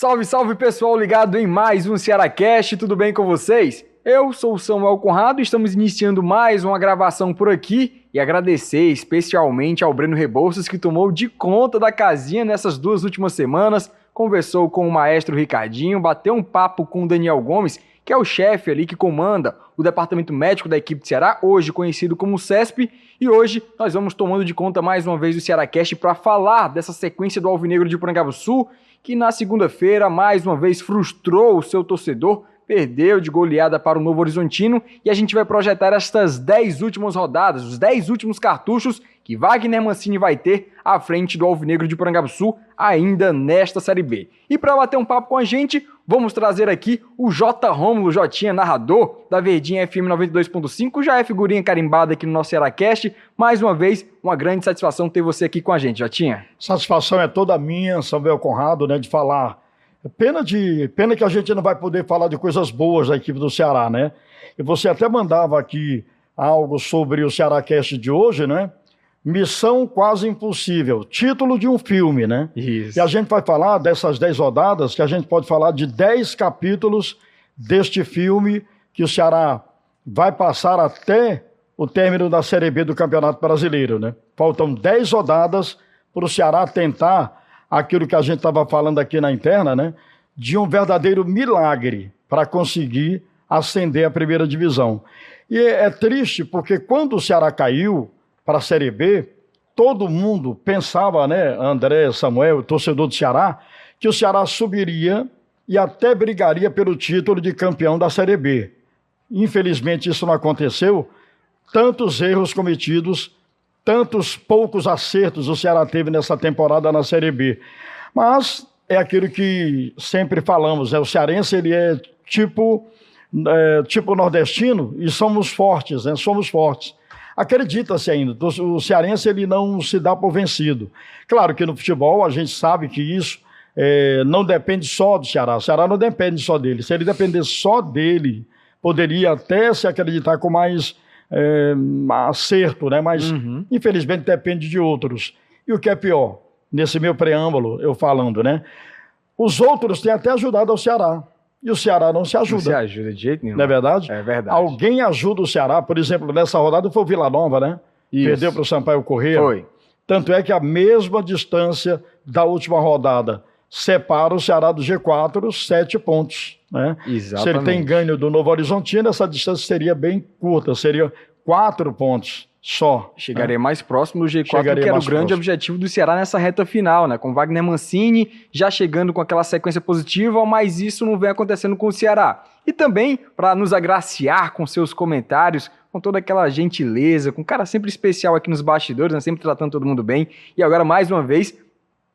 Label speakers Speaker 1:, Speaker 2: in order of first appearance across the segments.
Speaker 1: Salve, salve pessoal ligado em mais um Cearacast, tudo bem com vocês? Eu sou o Samuel Conrado estamos iniciando mais uma gravação por aqui e agradecer especialmente ao Breno Rebouças que tomou de conta da casinha nessas duas últimas semanas, conversou com o maestro Ricardinho, bateu um papo com o Daniel Gomes, que é o chefe ali que comanda o departamento médico da equipe de Ceará, hoje conhecido como CESP, e hoje nós vamos tomando de conta mais uma vez do Cearacast para falar dessa sequência do Alvinegro de Sul que na segunda-feira mais uma vez frustrou o seu torcedor, perdeu de goleada para o Novo Horizontino e a gente vai projetar estas 10 últimas rodadas, os 10 últimos cartuchos que Wagner Mancini vai ter à frente do Alvinegro de Sul ainda nesta Série B. E para bater um papo com a gente, vamos trazer aqui o J. Romulo Jotinha, narrador da Verdinha FM 92.5, já é figurinha carimbada aqui no nosso Seracast. Mais uma vez, uma grande satisfação ter você aqui com a gente, Jotinha.
Speaker 2: Satisfação é toda minha, Samuel Conrado, né, de falar. Pena, de, pena que a gente não vai poder falar de coisas boas da equipe do Ceará, né? E você até mandava aqui algo sobre o Cearacast de hoje, né? Missão Quase Impossível, título de um filme, né?
Speaker 1: Isso.
Speaker 2: E a gente vai falar dessas 10 rodadas, que a gente pode falar de 10 capítulos deste filme que o Ceará vai passar até o término da Série B do Campeonato Brasileiro, né? Faltam 10 rodadas para o Ceará tentar aquilo que a gente estava falando aqui na interna, né? De um verdadeiro milagre para conseguir ascender à primeira divisão. E é, triste porque quando o Ceará caiu, para a Série B, todo mundo pensava, né, André, Samuel, torcedor do Ceará, que o Ceará subiria e até brigaria pelo título de campeão da Série B. Infelizmente isso não aconteceu. Tantos erros cometidos, tantos poucos acertos o Ceará teve nessa temporada na Série B. Mas é aquilo que sempre falamos, né? o cearense ele é tipo é, tipo nordestino e somos fortes, né? Somos fortes acredita-se ainda. O cearense ele não se dá por vencido. Claro que no futebol a gente sabe que isso é, não depende só do Ceará. O Ceará não depende só dele. Se ele depender só dele, poderia até se acreditar com mais é, acerto, né? Mas uhum. infelizmente depende de outros. E o que é pior, nesse meu preâmbulo, eu falando, né? Os outros têm até ajudado ao Ceará. E o Ceará não se ajuda. Não
Speaker 1: se ajuda de jeito nenhum.
Speaker 2: Não é verdade?
Speaker 1: É verdade.
Speaker 2: Alguém ajuda o Ceará, por exemplo, nessa rodada foi o Vila Nova, né? Isso. Perdeu para o Sampaio Corrêa.
Speaker 1: Foi.
Speaker 2: Tanto é que a mesma distância da última rodada separa o Ceará do G4 sete pontos. Né?
Speaker 1: Exatamente.
Speaker 2: Se ele tem ganho do Novo Horizontino, essa distância seria bem curta, seria quatro pontos só.
Speaker 1: Chegaria né? mais próximo do G4, Chegaria que era o grande próximo. objetivo do Ceará nessa reta final, né? Com Wagner Mancini já chegando com aquela sequência positiva, mas isso não vem acontecendo com o Ceará. E também para nos agraciar com seus comentários, com toda aquela gentileza, com um cara sempre especial aqui nos bastidores, né? sempre tratando todo mundo bem. E agora, mais uma vez,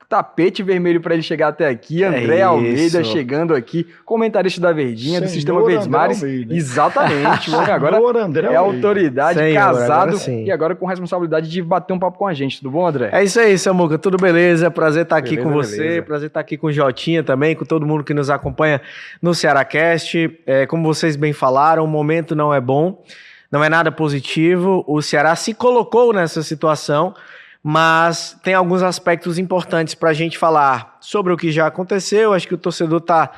Speaker 1: tapete vermelho para ele chegar até aqui. É André é Almeida chegando aqui, comentarista da Verdinha, Senhor do Sistema Verdesmares. Exatamente. O agora André é autoridade, Senhor, casado agora e agora com responsabilidade de bater um papo com a gente. Tudo bom, André?
Speaker 3: É isso aí, Samuca. Tudo beleza? Prazer estar aqui beleza, com você. Beleza. Prazer estar aqui com o Jotinha também, com todo mundo que nos acompanha no Cearacast. É, como vocês bem falaram, o momento não é bom. Não é nada positivo. O Ceará se colocou nessa situação mas tem alguns aspectos importantes para a gente falar sobre o que já aconteceu. Acho que o torcedor está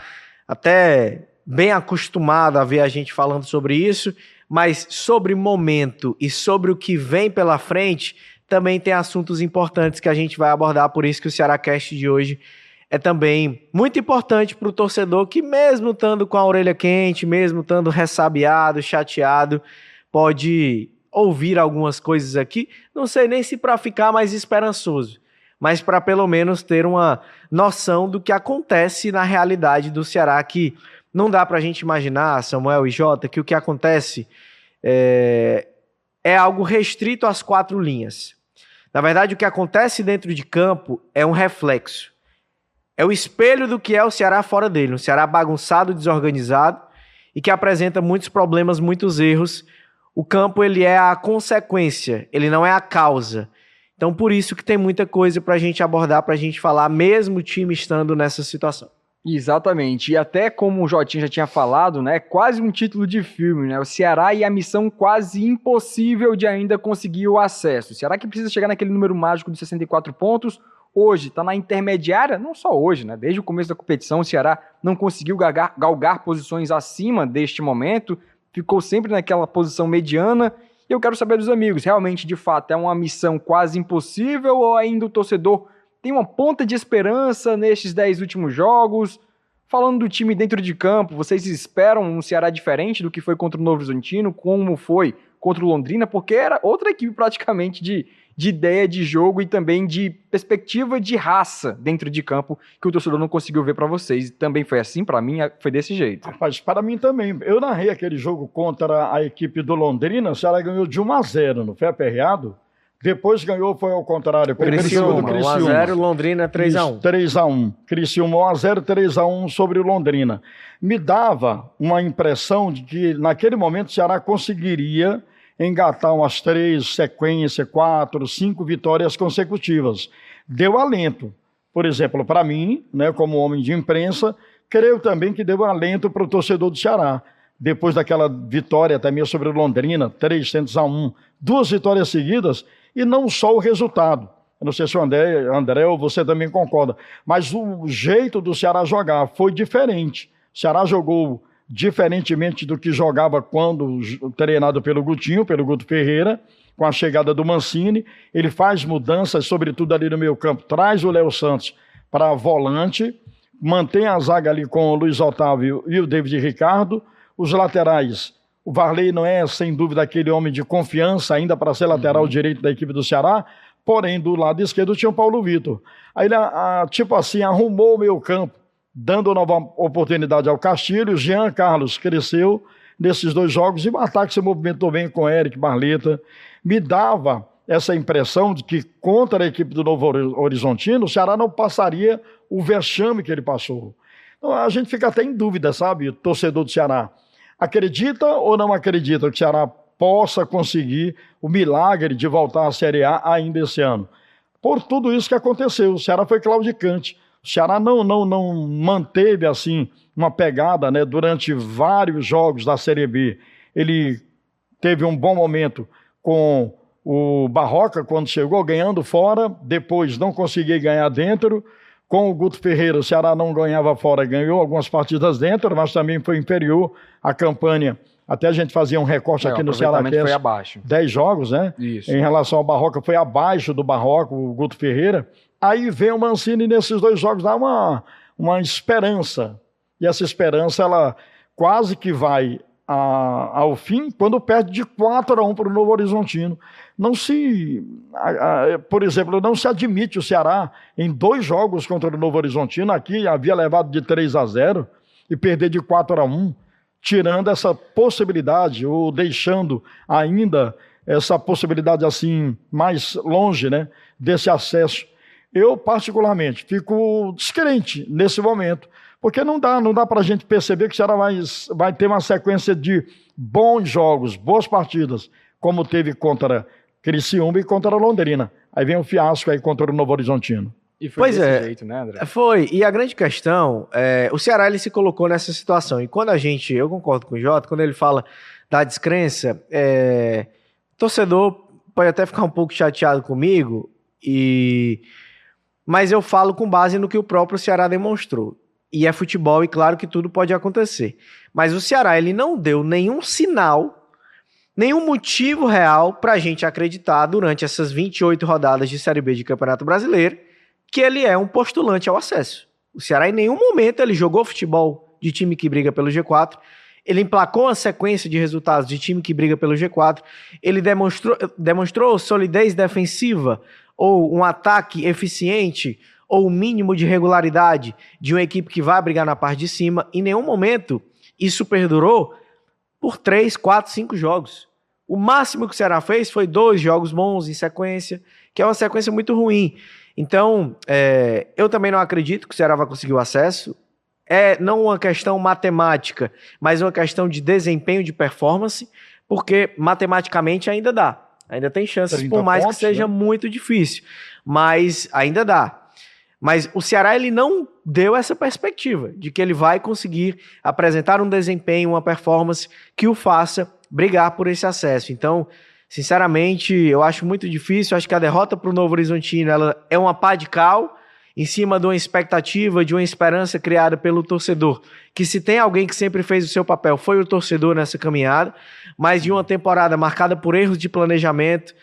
Speaker 3: até bem acostumado a ver a gente falando sobre isso, mas sobre momento e sobre o que vem pela frente, também tem assuntos importantes que a gente vai abordar, por isso que o Ceará Cast de hoje é também muito importante para o torcedor que, mesmo estando com a orelha quente, mesmo estando ressabiado, chateado, pode ouvir algumas coisas aqui, não sei nem se para ficar mais esperançoso, mas para pelo menos ter uma noção do que acontece na realidade do Ceará, que não dá para a gente imaginar, Samuel e Jota, que o que acontece é, é algo restrito às quatro linhas. Na verdade, o que acontece dentro de campo é um reflexo. É o espelho do que é o Ceará fora dele. Um Ceará bagunçado, desorganizado e que apresenta muitos problemas, muitos erros o campo ele é a consequência, ele não é a causa. Então, por isso que tem muita coisa para a gente abordar, para a gente falar, mesmo o time estando nessa situação.
Speaker 1: Exatamente. E até como o Jotinho já tinha falado, né, quase um título de filme, né? O Ceará e a missão quase impossível de ainda conseguir o acesso. Ceará que precisa chegar naquele número mágico de 64 pontos, hoje está na intermediária, não só hoje, né? Desde o começo da competição, o Ceará não conseguiu galgar, galgar posições acima deste momento, ficou sempre naquela posição mediana. E eu quero saber dos amigos, realmente, de fato, é uma missão quase impossível ou ainda o torcedor tem uma ponta de esperança nestes dez últimos jogos? Falando do time dentro de campo, vocês esperam um Ceará diferente do que foi contra o Novo Horizontino, como foi contra o Londrina, porque era outra equipe praticamente de, de ideia de jogo e também de perspectiva de raça dentro de campo que o torcedor não conseguiu ver para vocês. Também foi assim para mim, foi desse jeito.
Speaker 2: Rapaz, para mim também. Eu narrei aquele jogo contra a equipe do Londrina, o Ceará ganhou de 1 a 0, não foi aperreado? Depois ganhou, foi ao contrário.
Speaker 3: Criciúma, Criciúma. 1x0, Londrina 3x1.
Speaker 2: 3x1. Criciúma 1x0, 3x1 sobre o Londrina. Me dava uma impressão de que naquele momento o Ceará conseguiria engatar umas três sequências, quatro, cinco vitórias consecutivas. Deu alento. Por exemplo, para mim, né, como homem de imprensa, creio também que deu alento para o torcedor do Ceará. Depois daquela vitória também sobre Londrina, 3 a 1, duas vitórias seguidas, e não só o resultado. Eu não sei se o André, André ou você também concorda, mas o jeito do Ceará jogar foi diferente. O Ceará jogou diferentemente do que jogava quando treinado pelo Gutinho, pelo Guto Ferreira, com a chegada do Mancini. Ele faz mudanças, sobretudo ali no meio campo, traz o Léo Santos para volante, mantém a zaga ali com o Luiz Otávio e o David Ricardo. Os laterais o Varley não é, sem dúvida, aquele homem de confiança ainda para ser lateral uhum. direito da equipe do Ceará, porém, do lado esquerdo tinha o Paulo Vitor. Aí ele, a, tipo assim, arrumou o meio campo, dando nova oportunidade ao Castilho. Jean Carlos cresceu nesses dois jogos e o ataque se movimentou bem com Eric Barleta. Me dava essa impressão de que contra a equipe do Novo Horizontino, o Ceará não passaria o vexame que ele passou. Então, a gente fica até em dúvida, sabe, torcedor do Ceará. Acredita ou não acredita que o Ceará possa conseguir o milagre de voltar à Série A ainda esse ano? Por tudo isso que aconteceu, o Ceará foi claudicante. O Ceará não, não, não manteve assim uma pegada né, durante vários jogos da Série B. Ele teve um bom momento com o Barroca quando chegou, ganhando fora, depois não conseguia ganhar dentro. Com o Guto Ferreira, o Ceará não ganhava fora, ganhou algumas partidas dentro, mas também foi inferior à campanha. Até a gente fazia um recorte é, aqui no Ceará.
Speaker 1: Que foi abaixo.
Speaker 2: 10 jogos, né?
Speaker 1: Isso.
Speaker 2: Em relação ao Barroca, foi abaixo do Barroca, o Guto Ferreira. Aí vem o Mancini nesses dois jogos, dá uma, uma esperança. E essa esperança, ela quase que vai a, ao fim quando perde de 4 a 1 para o Novo Horizontino. Não se, a, a, por exemplo, não se admite o Ceará em dois jogos contra o Novo Horizontino, aqui havia levado de 3 a 0 e perder de 4 a 1, tirando essa possibilidade ou deixando ainda essa possibilidade assim mais longe, né, desse acesso. Eu particularmente fico descrente nesse momento porque não dá, não dá para a gente perceber que o Ceará vai, ter uma sequência de bons jogos, boas partidas, como teve contra Criciúma e contra Londrina. Aí vem o um fiasco aí contra o Novo Horizontino.
Speaker 3: E foi pois é, jeito, né, André? Foi. E a grande questão, é, o Ceará ele se colocou nessa situação. E quando a gente, eu concordo com o Jota, quando ele fala da descrença, é, torcedor pode até ficar um pouco chateado comigo, e mas eu falo com base no que o próprio Ceará demonstrou e é futebol e claro que tudo pode acontecer. Mas o Ceará ele não deu nenhum sinal, nenhum motivo real para a gente acreditar durante essas 28 rodadas de Série B de Campeonato Brasileiro que ele é um postulante ao acesso. O Ceará em nenhum momento ele jogou futebol de time que briga pelo G4. Ele emplacou uma sequência de resultados de time que briga pelo G4. Ele demonstrou, demonstrou solidez defensiva ou um ataque eficiente ou o mínimo de regularidade de uma equipe que vai brigar na parte de cima. Em nenhum momento isso perdurou por três, quatro, cinco jogos. O máximo que o Ceará fez foi dois jogos bons em sequência, que é uma sequência muito ruim. Então, é, eu também não acredito que o Ceará vai conseguir o acesso. É não uma questão matemática, mas uma questão de desempenho de performance, porque matematicamente ainda dá. Ainda tem chances, por mais pontos, que seja né? muito difícil. Mas ainda dá. Mas o Ceará ele não deu essa perspectiva de que ele vai conseguir apresentar um desempenho, uma performance que o faça brigar por esse acesso. Então, Sinceramente, eu acho muito difícil. Acho que a derrota para o Novo Horizontino ela é uma pá de cal em cima de uma expectativa, de uma esperança criada pelo torcedor. Que se tem alguém que sempre fez o seu papel, foi o torcedor nessa caminhada, mas de uma temporada marcada por erros de planejamento,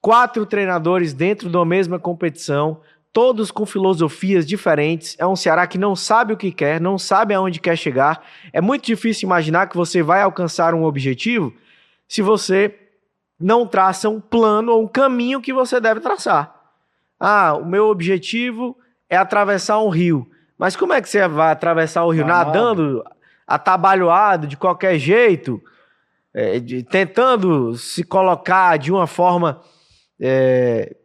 Speaker 3: quatro treinadores dentro da mesma competição, todos com filosofias diferentes. É um Ceará que não sabe o que quer, não sabe aonde quer chegar. É muito difícil imaginar que você vai alcançar um objetivo se você não traça um plano ou um caminho que você deve traçar. Ah, o meu objetivo é atravessar um rio. Mas como é que você vai atravessar o rio? Ah, Nadando, atabalhoado, de qualquer jeito, é, de, tentando se colocar de uma forma é,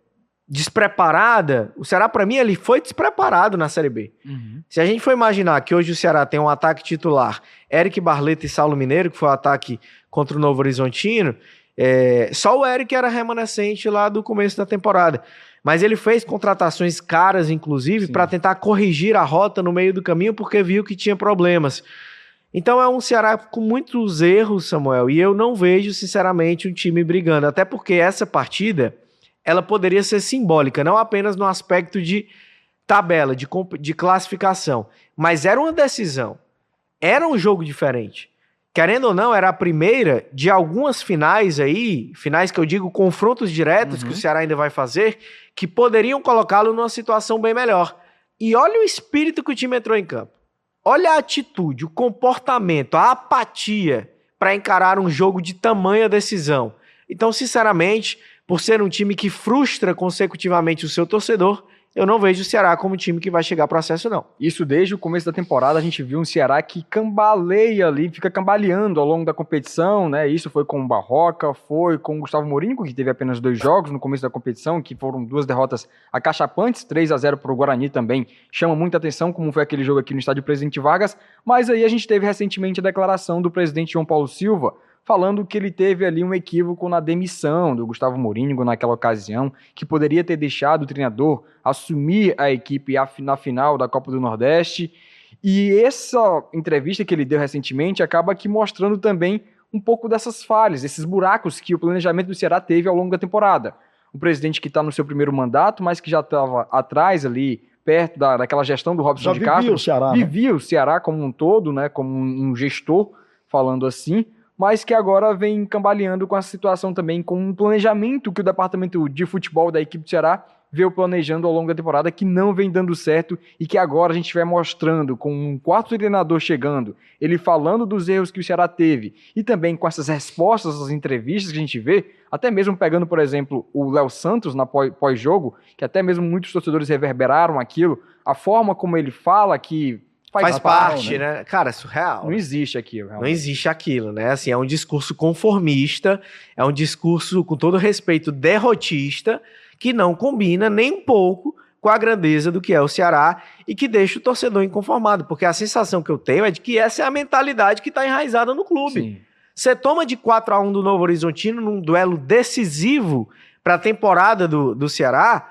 Speaker 3: despreparada. O Ceará, para mim, ele foi despreparado na Série B. Uhum. Se a gente for imaginar que hoje o Ceará tem um ataque titular, Eric Barleta e Saulo Mineiro, que foi o ataque contra o Novo Horizontino, é, só o Eric era remanescente lá do começo da temporada. Mas ele fez contratações caras, inclusive, para tentar corrigir a rota no meio do caminho, porque viu que tinha problemas. Então é um Ceará com muitos erros, Samuel, e eu não vejo, sinceramente, um time brigando. Até porque essa partida ela poderia ser simbólica, não apenas no aspecto de tabela, de, de classificação, mas era uma decisão. Era um jogo diferente querendo ou não, era a primeira de algumas finais aí, finais que eu digo confrontos diretos uhum. que o Ceará ainda vai fazer, que poderiam colocá-lo numa situação bem melhor. E olha o espírito que o time entrou em campo. Olha a atitude, o comportamento, a apatia para encarar um jogo de tamanha decisão. Então, sinceramente, por ser um time que frustra consecutivamente o seu torcedor, eu não vejo o Ceará como time que vai chegar para acesso, não.
Speaker 1: Isso desde o começo da temporada, a gente viu um Ceará que cambaleia ali, fica cambaleando ao longo da competição, né? Isso foi com o Barroca, foi com o Gustavo Mourinho, que teve apenas dois jogos no começo da competição, que foram duas derrotas acachapantes, 3 a 0 para o Guarani também. Chama muita atenção, como foi aquele jogo aqui no estádio Presidente Vargas. Mas aí a gente teve recentemente a declaração do presidente João Paulo Silva, falando que ele teve ali um equívoco na demissão do Gustavo Mourinho naquela ocasião, que poderia ter deixado o treinador assumir a equipe na final da Copa do Nordeste. E essa entrevista que ele deu recentemente acaba aqui mostrando também um pouco dessas falhas, esses buracos que o planejamento do Ceará teve ao longo da temporada. Um presidente que está no seu primeiro mandato, mas que já estava atrás ali, perto da, daquela gestão do Robson já de Castro.
Speaker 2: O Ceará,
Speaker 1: né? vivia né? o Ceará como um todo, né, como um gestor, falando assim mas que agora vem cambaleando com a situação também, com um planejamento que o departamento de futebol da equipe do Ceará veio planejando ao longo da temporada, que não vem dando certo e que agora a gente vai mostrando com um quarto treinador chegando, ele falando dos erros que o Ceará teve e também com essas respostas às entrevistas que a gente vê, até mesmo pegando, por exemplo, o Léo Santos na pós-jogo, que até mesmo muitos torcedores reverberaram aquilo, a forma como ele fala que
Speaker 3: faz, faz parte, né? né? Cara, é surreal.
Speaker 1: Não existe aquilo.
Speaker 3: Realmente. Não existe aquilo, né? Assim, é um discurso conformista, é um discurso, com todo respeito, derrotista, que não combina nem um pouco com a grandeza do que é o Ceará e que deixa o torcedor inconformado, porque a sensação que eu tenho é de que essa é a mentalidade que está enraizada no clube. Sim. Você toma de 4 a 1 do Novo Horizontino num duelo decisivo para a temporada do, do Ceará,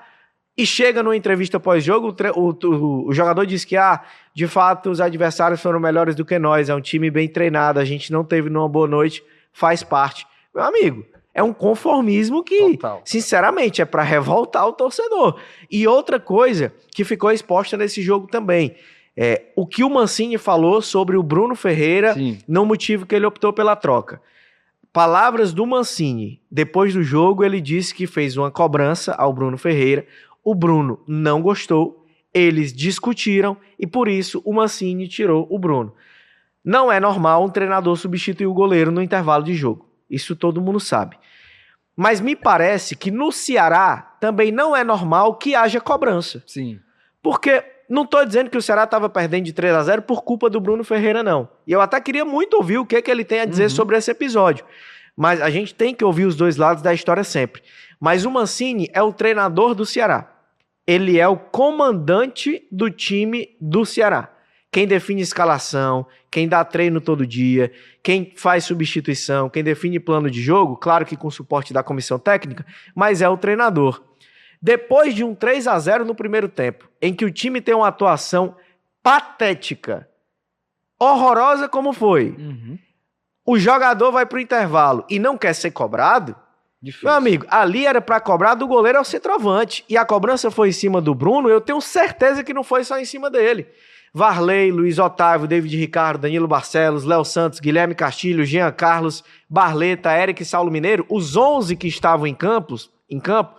Speaker 3: e chega numa entrevista pós-jogo, o, o, o, jogador diz que, ah, de fato, os adversários foram melhores do que nós, é um time bem treinado, a gente não teve numa boa noite, faz parte. Meu amigo, é um conformismo que, Total. sinceramente, é para revoltar o torcedor. E outra coisa que ficou exposta nesse jogo também, é o que o Mancini falou sobre o Bruno Ferreira Sim. no motivo que ele optou pela troca. Palavras do Mancini. Depois do jogo, ele disse que fez uma cobrança ao Bruno Ferreira. O Bruno não gostou, eles discutiram e por isso o Mancini tirou o Bruno. Não é normal um treinador substituir o goleiro no intervalo de jogo. Isso todo mundo sabe. Mas me parece que no Ceará também não é normal que haja cobrança.
Speaker 1: Sim.
Speaker 3: Porque não estou dizendo que o Ceará estava perdendo de 3 a 0 por culpa do Bruno Ferreira, não. E eu até queria muito ouvir o que, que ele tem a dizer uhum. sobre esse episódio. Mas a gente tem que ouvir os dois lados da história sempre. Mas o Mancini é o treinador do Ceará ele é o comandante do time do Ceará. Quem define escalação, quem dá treino todo dia, quem faz substituição, quem define plano de jogo, claro que com suporte da comissão técnica, mas é o treinador. Depois de um 3 a 0 no primeiro tempo, em que o time tem uma atuação patética, horrorosa como foi, uhum. o jogador vai para o intervalo e não quer ser cobrado, Difícil. Meu amigo, ali era para cobrar do goleiro ao centroavante. E a cobrança foi em cima do Bruno, eu tenho certeza que não foi só em cima dele. Varley, Luiz Otávio, David Ricardo, Danilo Barcelos, Léo Santos, Guilherme Castilho, Jean Carlos, Barleta, Eric Saulo Mineiro, os 11 que estavam em, campos, em campo,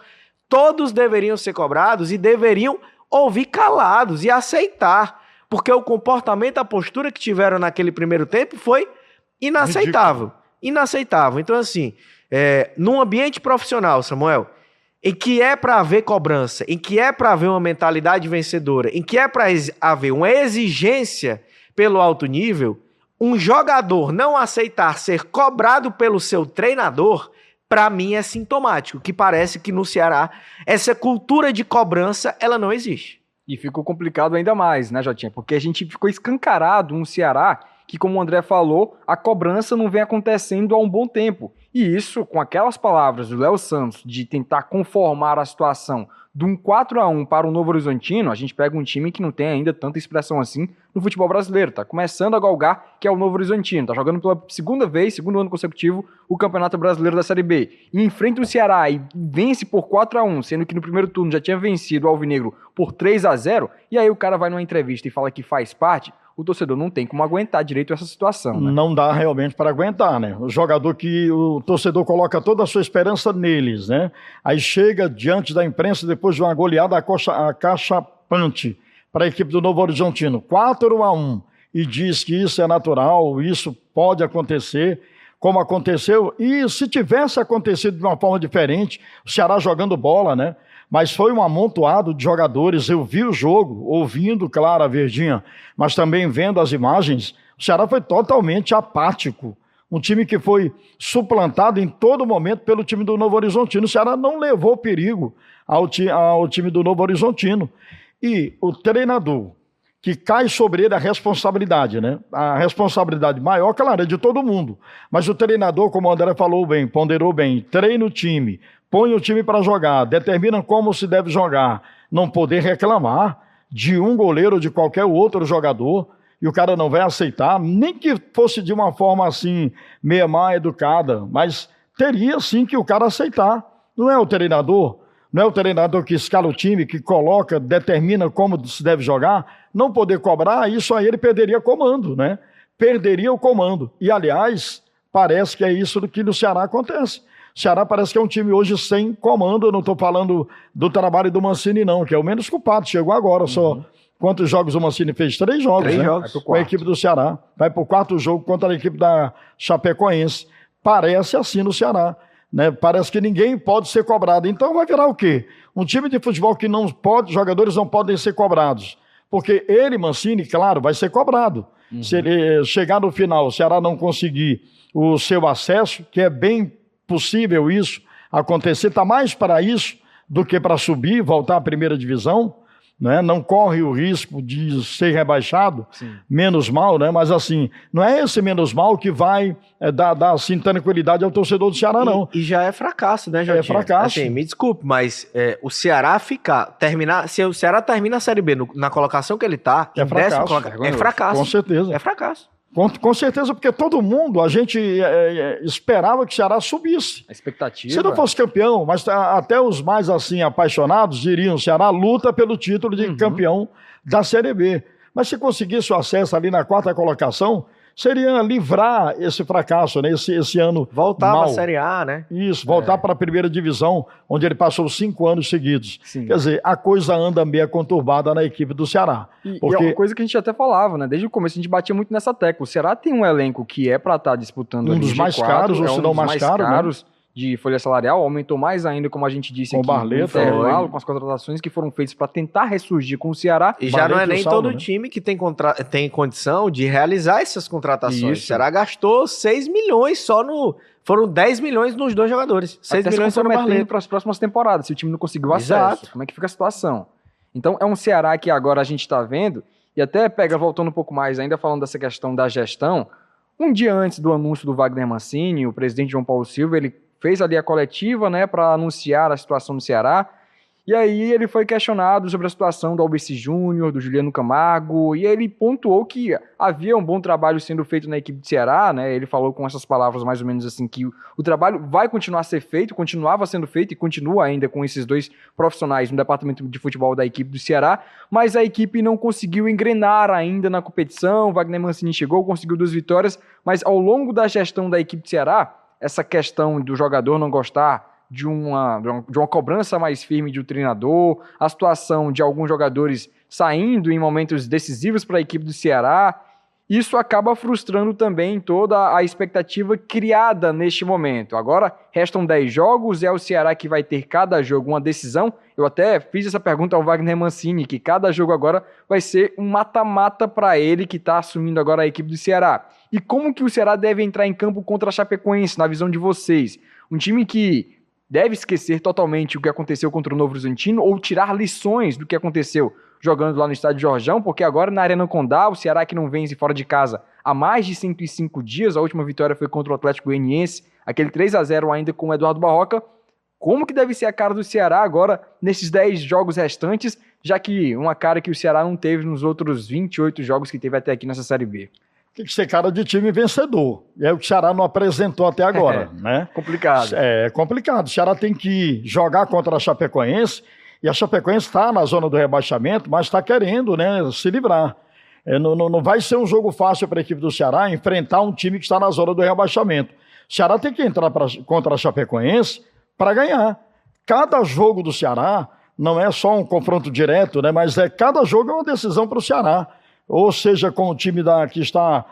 Speaker 3: todos deveriam ser cobrados e deveriam ouvir calados e aceitar. Porque o comportamento, a postura que tiveram naquele primeiro tempo foi inaceitável. Ridículo. Inaceitável. Então, assim, é, num ambiente profissional, Samuel, em que é para haver cobrança, em que é para haver uma mentalidade vencedora, em que é para haver uma exigência pelo alto nível, um jogador não aceitar ser cobrado pelo seu treinador, para mim é sintomático, que parece que no Ceará essa cultura de cobrança ela não existe.
Speaker 1: E ficou complicado ainda mais, né, Jotinha? Porque a gente ficou escancarado no Ceará que, como o André falou, a cobrança não vem acontecendo há um bom tempo. E isso, com aquelas palavras do Léo Santos de tentar conformar a situação de um 4 a 1 para o Novo Horizontino, a gente pega um time que não tem ainda tanta expressão assim no futebol brasileiro. Tá começando a galgar, que é o Novo Horizontino. Tá jogando pela segunda vez, segundo ano consecutivo, o Campeonato Brasileiro da Série B. E enfrenta o Ceará e vence por 4 a 1 sendo que no primeiro turno já tinha vencido o Alvinegro por 3 a 0 E aí o cara vai numa entrevista e fala que faz parte o torcedor não tem como aguentar direito essa situação. Né?
Speaker 2: Não dá realmente para aguentar, né? O jogador que o torcedor coloca toda a sua esperança neles, né? Aí chega diante da imprensa depois de uma goleada a, a caixa pante para a equipe do Novo Horizontino, 4 a 1 e diz que isso é natural, isso pode acontecer, como aconteceu, e se tivesse acontecido de uma forma diferente, o Ceará jogando bola, né? Mas foi um amontoado de jogadores. Eu vi o jogo, ouvindo, claro, a Verdinha, mas também vendo as imagens. O Ceará foi totalmente apático. Um time que foi suplantado em todo momento pelo time do Novo Horizontino. O Ceará não levou perigo ao, ti, ao time do Novo Horizontino. E o treinador, que cai sobre ele a responsabilidade, né? A responsabilidade maior, claro, é de todo mundo. Mas o treinador, como o André falou bem, ponderou bem, treina o time, põe o time para jogar, determina como se deve jogar, não poder reclamar de um goleiro ou de qualquer outro jogador e o cara não vai aceitar, nem que fosse de uma forma assim, meia má educada, mas teria sim que o cara aceitar. Não é o treinador, não é o treinador que escala o time, que coloca, determina como se deve jogar, não poder cobrar, isso aí ele perderia comando, né? Perderia o comando. E aliás, parece que é isso que no Ceará acontece. Ceará parece que é um time hoje sem comando. Eu não estou falando do trabalho do Mancini, não, que é o menos culpado. Chegou agora uhum. só. Quantos jogos o Mancini fez? Três jogos, Três né? jogos. Com a equipe do Ceará. Vai para o quarto jogo contra a equipe da Chapecoense. Parece assim no Ceará. Né? Parece que ninguém pode ser cobrado. Então vai virar o quê? Um time de futebol que não pode, jogadores não podem ser cobrados. Porque ele, Mancini, claro, vai ser cobrado. Uhum. Se ele chegar no final, o Ceará não conseguir o seu acesso, que é bem possível isso acontecer, está mais para isso do que para subir, voltar à primeira divisão. Né? Não corre o risco de ser rebaixado, Sim. menos mal, né? Mas assim, não é esse menos mal que vai é, dar, dar assim, tranquilidade ao torcedor do Ceará, não.
Speaker 3: E, já é fracasso, né, Jotinha?
Speaker 2: É fracasso.
Speaker 3: Assim, me desculpe, mas é, o Ceará ficar, terminar, se o Ceará termina a Série B no, na colocação que ele está,
Speaker 2: é fracasso.
Speaker 3: é fracasso.
Speaker 2: Com certeza.
Speaker 3: É fracasso.
Speaker 2: Com, com, certeza, porque todo mundo, a gente é, é, esperava que o Ceará subisse.
Speaker 1: A expectativa.
Speaker 2: Se não fosse campeão, mas até os mais assim apaixonados diriam: o Ceará luta pelo título de uhum. campeão da Série B. Mas se conseguisse o acesso ali na quarta colocação, seria livrar esse fracasso, né? esse, esse ano.
Speaker 3: Voltar
Speaker 2: para
Speaker 3: a Série A, né?
Speaker 2: Isso, voltar é. para a primeira divisão, onde ele passou cinco anos seguidos. Sim. Quer dizer, a coisa anda meio conturbada na equipe do Ceará.
Speaker 1: E, porque... e é uma coisa que a gente até falava, né? Desde o começo a gente batia muito nessa tecla. O Ceará tem um elenco que é para estar tá disputando
Speaker 2: um dos mais caros, ou é se não mais, mais caro, né? caros. Né?
Speaker 1: De folha salarial, aumentou mais ainda, como a gente disse
Speaker 2: com
Speaker 1: aqui,
Speaker 2: Barleta,
Speaker 1: no intervalo, com as contratações que foram feitas para tentar ressurgir com o Ceará.
Speaker 3: E já não é nem todo né? time que tem, contra... tem condição de realizar essas contratações. Isso. O Ceará gastou 6 milhões só no... Foram 10 milhões nos dois jogadores. 6
Speaker 1: Até
Speaker 3: milhões
Speaker 1: se comprometendo para as próximas temporadas, se o time não conseguiu Exato. acesso. Como é que fica a situação? Então, é um Ceará que agora a gente está vendo, e até pega, voltando um pouco mais, ainda falando dessa questão da gestão, um dia antes do anúncio do Wagner Mancini, o presidente João Paulo Silva, ele fez ali a coletiva, né, para anunciar a situação do Ceará. E aí ele foi questionado sobre a situação do Albeci Júnior, do Juliano Camargo, e ele pontuou que havia um bom trabalho sendo feito na equipe de Ceará, né? Ele falou com essas palavras mais ou menos assim que o, o trabalho vai continuar a ser feito, continuava sendo feito e continua ainda com esses dois profissionais no departamento de futebol da equipe do Ceará, mas a equipe não conseguiu engrenar ainda na competição. Wagner Mancini chegou, conseguiu duas vitórias, mas ao longo da gestão da equipe de Ceará, essa questão do jogador não gostar de uma, de uma cobrança mais firme de um treinador, a situação de alguns jogadores saindo em momentos decisivos para a equipe do Ceará. Isso acaba frustrando também toda a expectativa criada neste momento. Agora restam 10 jogos, é o Ceará que vai ter cada jogo uma decisão. Eu até fiz essa pergunta ao Wagner Mancini, que cada jogo agora vai ser um mata-mata para ele que está assumindo agora a equipe do Ceará. E como que o Ceará deve entrar em campo contra a Chapecoense, na visão de vocês? Um time que deve esquecer totalmente o que aconteceu contra o Novo Horizontino ou tirar lições do que aconteceu jogando lá no estádio Jorjão, porque agora na Arena Condá, o Ceará que não vence fora de casa há mais de 105 dias, a última vitória foi contra o Atlético Goianiense, aquele 3 a 0 ainda com o Eduardo Barroca. Como que deve ser a cara do Ceará agora nesses 10 jogos restantes, já que uma cara que o Ceará não teve nos outros 28 jogos que teve até aqui nessa Série B?
Speaker 2: Tem que ser cara de time vencedor. É o que o Ceará não apresentou até agora,
Speaker 1: é,
Speaker 2: né?
Speaker 1: Complicado.
Speaker 2: É, é complicado. O Ceará tem que jogar contra a Chapecoense, e a Chapecoense está na zona do rebaixamento, mas está querendo né, se livrar. É, não, não, não vai ser um jogo fácil para a equipe do Ceará enfrentar um time que está na zona do rebaixamento. O Ceará tem que entrar pra, contra a Chapecoense para ganhar. Cada jogo do Ceará não é só um confronto direto, né, mas é cada jogo é uma decisão para o Ceará ou seja com o time da, que está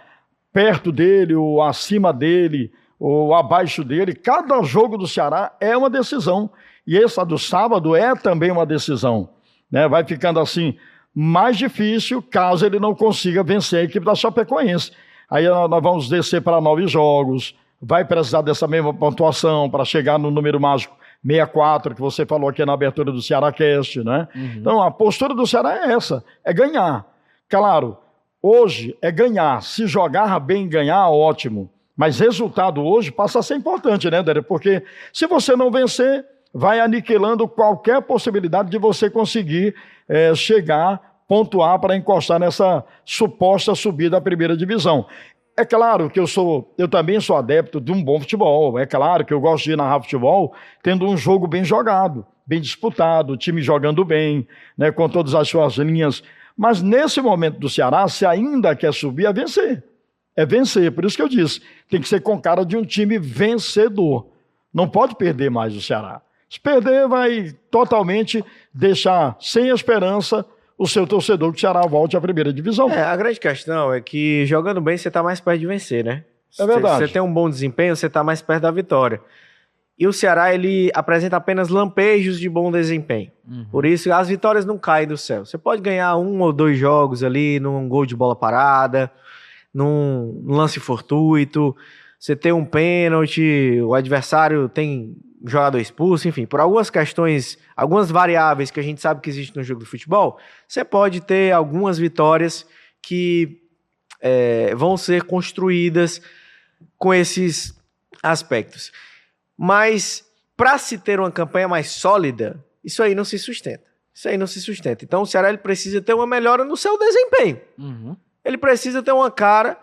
Speaker 2: perto dele, ou acima dele, ou abaixo dele. Cada jogo do Ceará é uma decisão. E essa do sábado é também uma decisão. Né? Vai ficando assim mais difícil caso ele não consiga vencer a equipe da Chapecoense. Aí nós vamos descer para nove jogos, vai precisar dessa mesma pontuação para chegar no número mágico 64, que você falou aqui na abertura do Ceará Cast, né? Uhum. Então a postura do Ceará é essa, é ganhar. Claro, hoje é ganhar. Se jogar bem ganhar, ótimo. Mas resultado hoje passa a ser importante, né, Dere? Porque se você não vencer, vai aniquilando qualquer possibilidade de você conseguir é, chegar, pontuar para encostar nessa suposta subida à primeira divisão. É claro que eu sou, eu também sou adepto de um bom futebol. É claro que eu gosto de narrar futebol tendo um jogo bem jogado, bem disputado, o time jogando bem, né, com todas as suas linhas mas nesse momento do Ceará, se ainda quer subir, é vencer. É vencer. Por isso que eu disse, tem que ser com cara de um time vencedor. Não pode perder mais o Ceará. Se perder, vai totalmente deixar sem esperança o seu torcedor que o Ceará volte à primeira divisão.
Speaker 3: É, a grande questão é que jogando bem você está mais perto de vencer, né?
Speaker 2: É verdade.
Speaker 3: Você tem um bom desempenho, você está mais perto da vitória. E o Ceará ele apresenta apenas lampejos de bom desempenho. Uhum. Por isso as vitórias não caem do céu. Você pode ganhar um ou dois jogos ali num gol de bola parada, num lance fortuito. Você tem um pênalti, o adversário tem jogador expulso, enfim, por algumas questões, algumas variáveis que a gente sabe que existe no jogo do futebol, você pode ter algumas vitórias que é, vão ser construídas com esses aspectos. Mas para se ter uma campanha mais sólida, isso aí não se sustenta. Isso aí não se sustenta. Então o Ceará ele precisa ter uma melhora no seu desempenho. Uhum. Ele precisa ter uma cara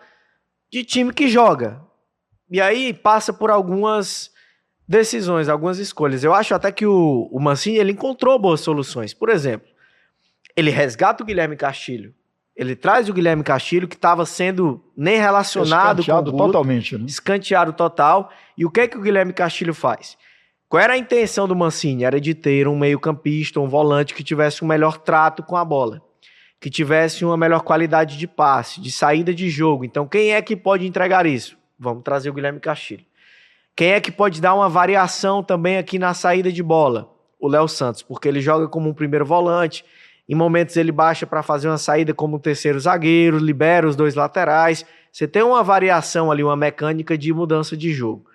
Speaker 3: de time que joga. E aí passa por algumas decisões, algumas escolhas. Eu acho até que o, o Mancini ele encontrou boas soluções. Por exemplo, ele resgata o Guilherme Castilho. Ele traz o Guilherme Castilho, que estava sendo nem relacionado
Speaker 2: escanteado com o Guto, totalmente, né?
Speaker 3: escanteado total. E o que é que o Guilherme Castilho faz? Qual era a intenção do Mancini? Era de ter um meio-campista, um volante que tivesse um melhor trato com a bola, que tivesse uma melhor qualidade de passe, de saída de jogo. Então, quem é que pode entregar isso? Vamos trazer o Guilherme Castilho. Quem é que pode dar uma variação também aqui na saída de bola? O Léo Santos, porque ele joga como um primeiro volante, em momentos ele baixa para fazer uma saída como um terceiro zagueiro, libera os dois laterais. Você tem uma variação ali, uma mecânica de mudança de jogo.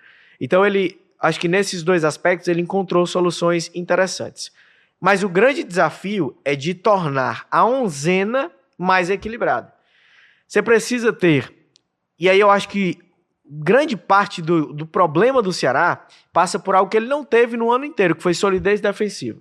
Speaker 3: Então ele, acho que nesses dois aspectos ele encontrou soluções interessantes. Mas o grande desafio é de tornar a onzena mais equilibrada. Você precisa ter, e aí eu acho que grande parte do, do problema do Ceará passa por algo que ele não teve no ano inteiro, que foi solidez defensiva.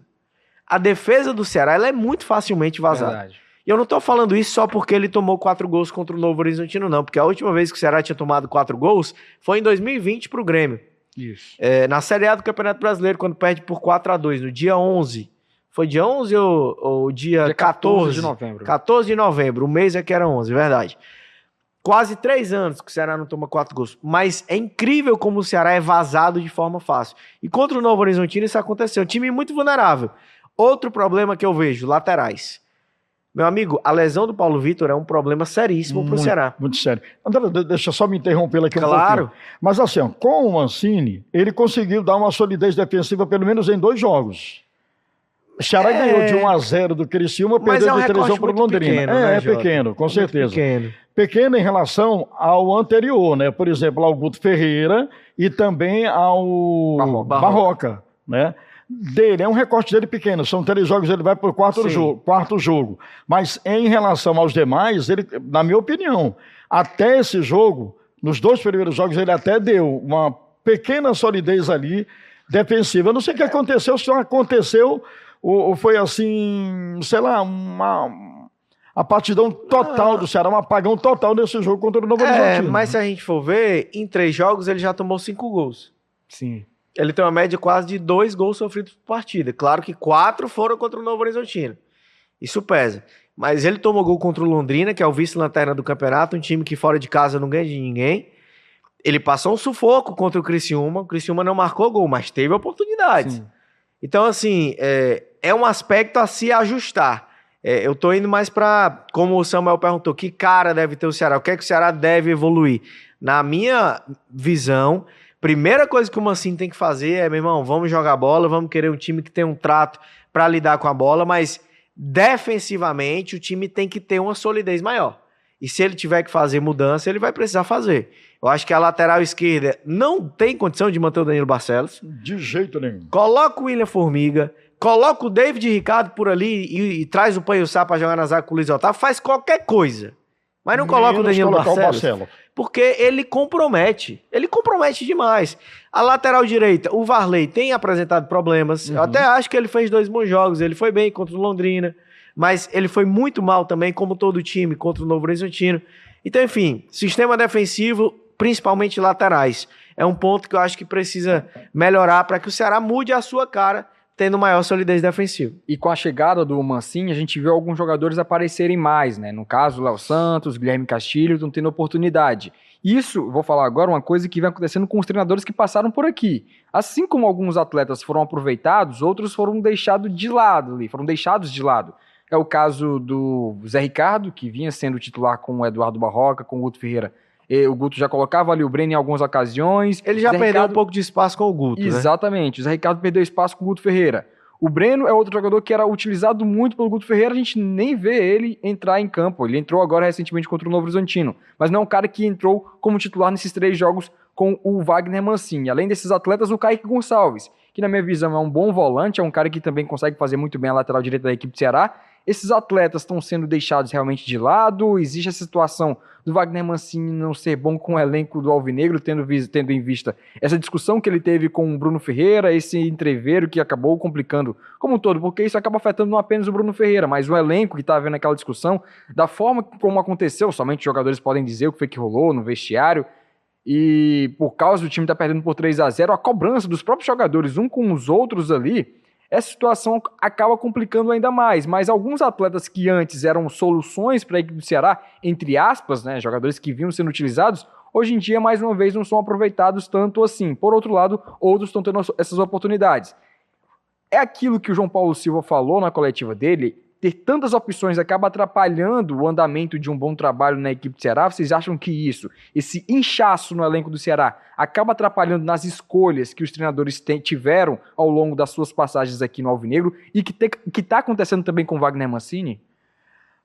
Speaker 3: A defesa do Ceará ela é muito facilmente vazada. Verdade. E eu não tô falando isso só porque ele tomou quatro gols contra o Novo Horizontino, não. Porque a última vez que o Ceará tinha tomado quatro gols foi em 2020 pro Grêmio.
Speaker 1: Isso.
Speaker 3: É, na Série A do Campeonato Brasileiro, quando perde por 4 a 2 no dia 11. Foi dia 11 ou, ou dia, dia 14? 14
Speaker 1: de novembro.
Speaker 3: 14 de novembro. O mês é que era 11, verdade. Quase três anos que o Ceará não toma quatro gols. Mas é incrível como o Ceará é vazado de forma fácil. E contra o Novo Horizontino isso aconteceu. Um time muito vulnerável. Outro problema que eu vejo, laterais. Meu amigo, a lesão do Paulo Vitor é um problema seríssimo para o Ceará.
Speaker 2: Muito sério. André, deixa eu só me interromper aqui
Speaker 3: claro. um
Speaker 2: pouquinho. Mas assim, ó, com o Mancini, ele conseguiu dar uma solidez defensiva pelo menos em dois jogos. O Ceará é... ganhou de 1 a 0 do Criciúma, perdeu é um de 3 a 1 para o Londrina. Pequeno, é, né, é pequeno, com certeza. Pequeno. pequeno em relação ao anterior, né? Por exemplo, ao Guto Ferreira e também ao Barroca, Barroca né? Dele, é um recorte dele pequeno, são três jogos, ele vai para o quarto, jogo, quarto jogo. Mas em relação aos demais, ele, na minha opinião, até esse jogo, nos dois primeiros jogos, ele até deu uma pequena solidez ali defensiva. Eu não sei o que aconteceu, se aconteceu ou, foi assim, sei lá, uma, a partidão total do Ceará, um apagão total nesse jogo contra o Novo
Speaker 3: é. Mas se a gente for ver, em três jogos ele já tomou cinco gols.
Speaker 1: Sim.
Speaker 3: Ele tem uma média quase de dois gols sofridos por partida. Claro que quatro foram contra o Novo Horizontino. Isso pesa. Mas ele tomou gol contra o Londrina, que é o vice-lanterna do campeonato, um time que fora de casa não ganha de ninguém. Ele passou um sufoco contra o Criciúma. O Criciúma não marcou gol, mas teve oportunidades. Sim. Então, assim, é, é, um aspecto a se ajustar. É, eu tô indo mais para, como o Samuel perguntou, que cara deve ter o Ceará? O que é que o Ceará deve evoluir? Na minha visão, Primeira coisa que o Mancini tem que fazer é, meu irmão, vamos jogar bola, vamos querer um time que tem um trato para lidar com a bola, mas defensivamente o time tem que ter uma solidez maior. E se ele tiver que fazer mudança, ele vai precisar fazer. Eu acho que a lateral esquerda não tem condição de manter o Danilo Barcelos.
Speaker 2: De jeito nenhum.
Speaker 3: Coloca o William Formiga, coloca o David Ricardo por ali e, e traz o Panho Sá para jogar na zaga com o Luiz Otávio, faz qualquer coisa. Mas não coloca o Danilo Barcelos, porque ele compromete. Ele compromete demais. A lateral direita, o Varley tem apresentado problemas. Uhum. Eu até acho que ele fez dois bons jogos. Ele foi bem contra o Londrina, mas ele foi muito mal também, como todo o time, contra o Novo Horizontino. Então, enfim, sistema defensivo, principalmente laterais, é um ponto que eu acho que precisa melhorar para que o Ceará mude a sua cara tendo maior solidez defensiva.
Speaker 1: E com a chegada do Mancini, a gente viu alguns jogadores aparecerem mais, né? No caso, Léo Santos, Guilherme Castilho estão tendo oportunidade. Isso, vou falar agora, uma coisa que vem acontecendo com os treinadores que passaram por aqui. Assim como alguns atletas foram aproveitados, outros foram deixados de lado ali, foram deixados de lado. É o caso do Zé Ricardo, que vinha sendo titular com o Eduardo Barroca, com o Guto Ferreira o Guto já colocava ali o Breno em algumas ocasiões.
Speaker 3: Ele já Zé perdeu Ricardo... um pouco de espaço com o Guto.
Speaker 1: Né? Exatamente. Né? O Zé Ricardo perdeu espaço com o Guto Ferreira. O Breno é outro jogador que era utilizado muito pelo Guto Ferreira, a gente nem vê ele entrar em campo. Ele entrou agora recentemente contra o Novo Horizontino, mas não é um cara que entrou como titular nesses três jogos com o Wagner Mancini. Além desses atletas, o Kaique Gonçalves, que na minha visão é um bom volante, é um cara que também consegue fazer muito bem a lateral direita da equipe do Ceará esses atletas estão sendo deixados realmente de lado? Existe a situação do Wagner Mancini não ser bom com o elenco do Alvinegro, tendo, tendo em vista essa discussão que ele teve com o Bruno Ferreira, esse entreveiro que acabou complicando como um todo, porque isso acaba afetando não apenas o Bruno Ferreira, mas o elenco que está vendo aquela discussão, da forma como aconteceu, somente os jogadores podem dizer o que foi que rolou no vestiário, e por causa do time estar tá perdendo por 3 a 0 a cobrança dos próprios jogadores, um com os outros ali, essa situação acaba complicando ainda mais. Mas alguns atletas que antes eram soluções para a equipe do Ceará, entre aspas, né, jogadores que vinham sendo utilizados, hoje em dia, mais uma vez, não são aproveitados tanto assim. Por outro lado, outros estão tendo essas oportunidades. É aquilo que o João Paulo Silva falou na coletiva dele, ter tantas opções acaba atrapalhando o andamento de um bom trabalho na equipe do Ceará? Vocês acham que isso, esse inchaço no elenco do Ceará, acaba atrapalhando nas escolhas que os treinadores tiveram ao longo das suas passagens aqui no Alvinegro e que está acontecendo também com Wagner Mancini?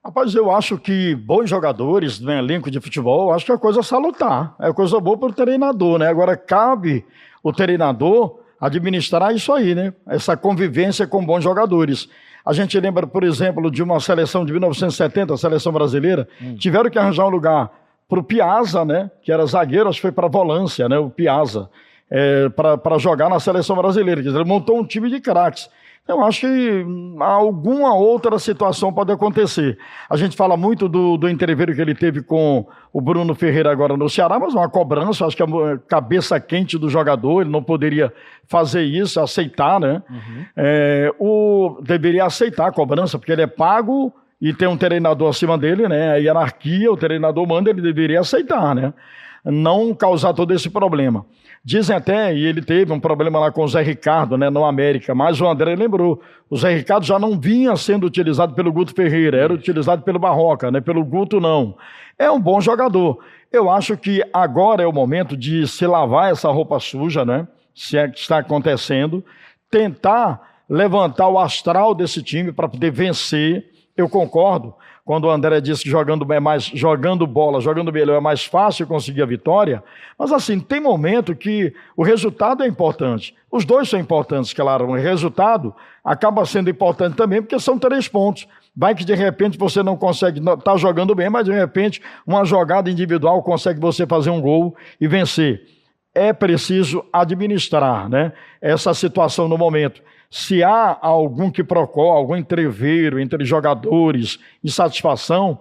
Speaker 2: Rapaz, eu acho que bons jogadores no elenco de futebol, acho que é coisa salutar, é coisa boa para o treinador, né? Agora cabe o treinador administrar isso aí, né? Essa convivência com bons jogadores. A gente lembra, por exemplo, de uma seleção de 1970, a seleção brasileira, hum. tiveram que arranjar um lugar para o Piazza, né? Que era zagueiro, acho que foi para a volância, né? O Piazza, é, para jogar na seleção brasileira. Quer dizer, ele montou um time de craques. Eu acho que alguma outra situação pode acontecer. A gente fala muito do, do entreveiro que ele teve com o Bruno Ferreira agora no Ceará, mas uma cobrança, acho que a cabeça quente do jogador, ele não poderia fazer isso, aceitar, né? Uhum. É, o, deveria aceitar a cobrança, porque ele é pago e tem um treinador acima dele, né? A hierarquia, o treinador manda, ele deveria aceitar, né? Não causar todo esse problema. Dizem até, e ele teve um problema lá com o Zé Ricardo, né, no América, mas o André lembrou, o Zé Ricardo já não vinha sendo utilizado pelo Guto Ferreira, era utilizado pelo Barroca, né, pelo Guto não. É um bom jogador. Eu acho que agora é o momento de se lavar essa roupa suja, né, se é que está acontecendo, tentar levantar o astral desse time para poder vencer, eu concordo quando o André disse que jogando, é mais, jogando bola, jogando melhor é mais fácil conseguir a vitória. Mas assim, tem momento que o resultado é importante. Os dois são importantes, claro. O resultado acaba sendo importante também, porque são três pontos. Vai que de repente você não consegue estar tá jogando bem, mas de repente uma jogada individual consegue você fazer um gol e vencer. É preciso administrar né, essa situação no momento se há algum que procó, algum entreveiro entre jogadores, insatisfação,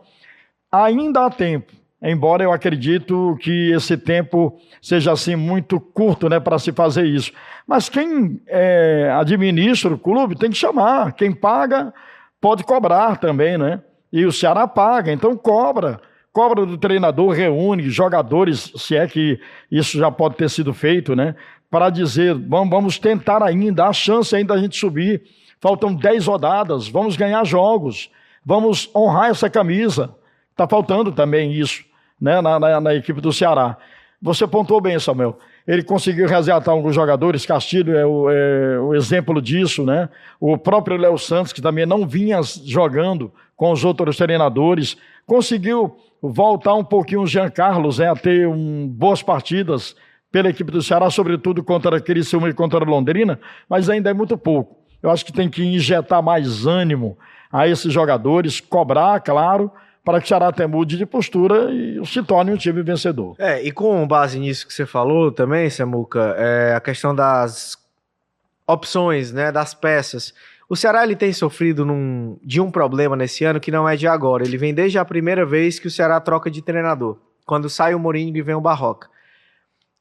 Speaker 2: ainda há tempo. Embora eu acredito que esse tempo seja assim muito curto, né, para se fazer isso. Mas quem é, administra o clube tem que chamar. Quem paga pode cobrar também, né? E o Ceará paga, então cobra cobra do treinador, reúne jogadores, se é que isso já pode ter sido feito, né? Para dizer, vamos, vamos tentar ainda, há chance ainda da gente subir. Faltam 10 rodadas, vamos ganhar jogos, vamos honrar essa camisa. Está faltando também isso né, na, na, na, equipe do Ceará. Você pontuou bem, Samuel. Ele conseguiu resgatar alguns jogadores, Castilho é o, é o exemplo disso, né? O próprio Léo Santos, que também não vinha jogando com os outros treinadores, conseguiu voltar um pouquinho o Jean Carlos né, a ter um, boas partidas pela equipe do Ceará, sobretudo contra Criciúma e contra Londrina, mas ainda é muito pouco. Eu acho que tem que injetar mais ânimo a esses jogadores, cobrar, claro, para que o Ceará até mude de postura e se torne um time vencedor.
Speaker 3: É, e com base nisso que você falou também, Samuca, é a questão das opções, né, das peças. O Ceará ele tem sofrido num, de um problema nesse ano que não é de agora. Ele vem desde a primeira vez que o Ceará troca de treinador, quando sai o Mourinho e vem o Barroca.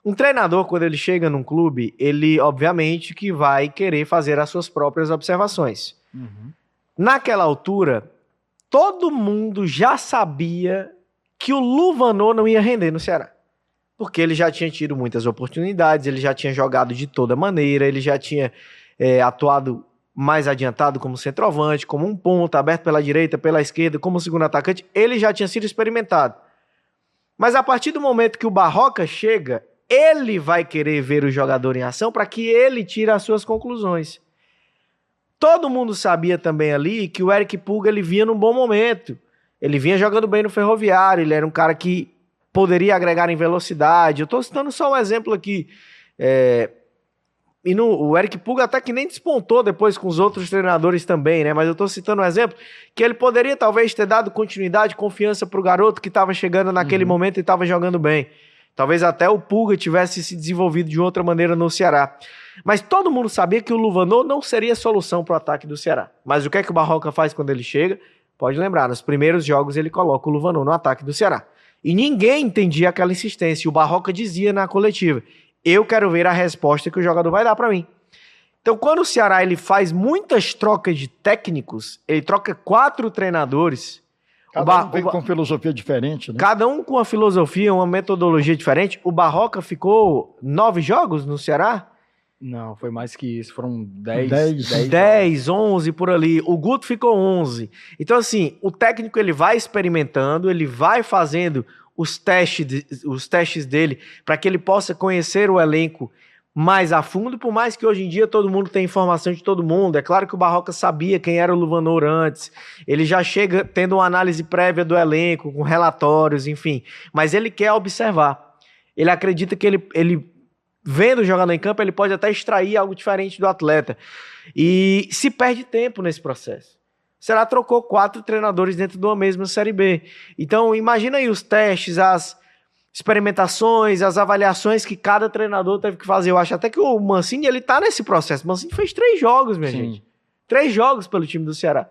Speaker 3: Um treinador, quando ele chega num clube, ele obviamente que vai querer fazer as suas próprias observações. Uhum. Naquela altura, todo mundo já sabia que o Luvanor não ia render no Ceará. Porque ele já tinha tido muitas oportunidades, ele já tinha jogado de toda maneira, ele já tinha é, atuado mais adiantado como centroavante, como um ponta, aberto pela direita, pela esquerda, como segundo atacante, ele já tinha sido experimentado. Mas a partir do momento que o Barroca chega, ele vai querer ver o jogador em ação para que ele tire as suas conclusões. Todo mundo sabia também ali que o Eric Pulga ele vinha num bom momento. Ele vinha jogando bem no Ferroviário, ele era um cara que poderia agregar em velocidade. Eu estou citando só um exemplo aqui. É... E no, o Eric Pulga até que nem despontou depois com os outros treinadores também, né? Mas eu estou citando um exemplo que ele poderia talvez ter dado continuidade, confiança para o garoto que estava chegando naquele uhum. momento e estava jogando bem. Talvez até o Pulga tivesse se desenvolvido de outra maneira no Ceará. Mas todo mundo sabia que o Luvanor não seria solução para o ataque do Ceará. Mas o que é que o Barroca faz quando ele chega? Pode lembrar, nos primeiros jogos ele coloca o Luvanor no ataque do Ceará. E ninguém entendia aquela insistência. O Barroca dizia na coletiva: Eu quero ver a resposta que o jogador vai dar para mim. Então, quando o Ceará ele faz muitas trocas de técnicos, ele troca quatro treinadores
Speaker 2: Cada um vem com filosofia diferente, né?
Speaker 3: Cada um com uma filosofia, uma metodologia diferente. O Barroca ficou nove jogos no Ceará?
Speaker 1: Não, foi mais que isso. Foram dez.
Speaker 3: Dez, dez, dez onze por ali. O Guto ficou onze. Então, assim, o técnico ele vai experimentando, ele vai fazendo os testes, os testes dele para que ele possa conhecer o elenco mais a fundo, por mais que hoje em dia todo mundo tem informação de todo mundo. É claro que o Barroca sabia quem era o Luvanor antes. Ele já chega tendo uma análise prévia do elenco, com relatórios, enfim. Mas ele quer observar. Ele acredita que ele, ele vendo o jogador em campo, ele pode até extrair algo diferente do atleta. E se perde tempo nesse processo. Será trocou quatro treinadores dentro de uma mesma Série B. Então, imagina aí os testes, as experimentações, as avaliações que cada treinador teve que fazer. Eu acho até que o Mancini, ele tá nesse processo. O Mancini fez três jogos, minha Sim. gente. três jogos pelo time do Ceará.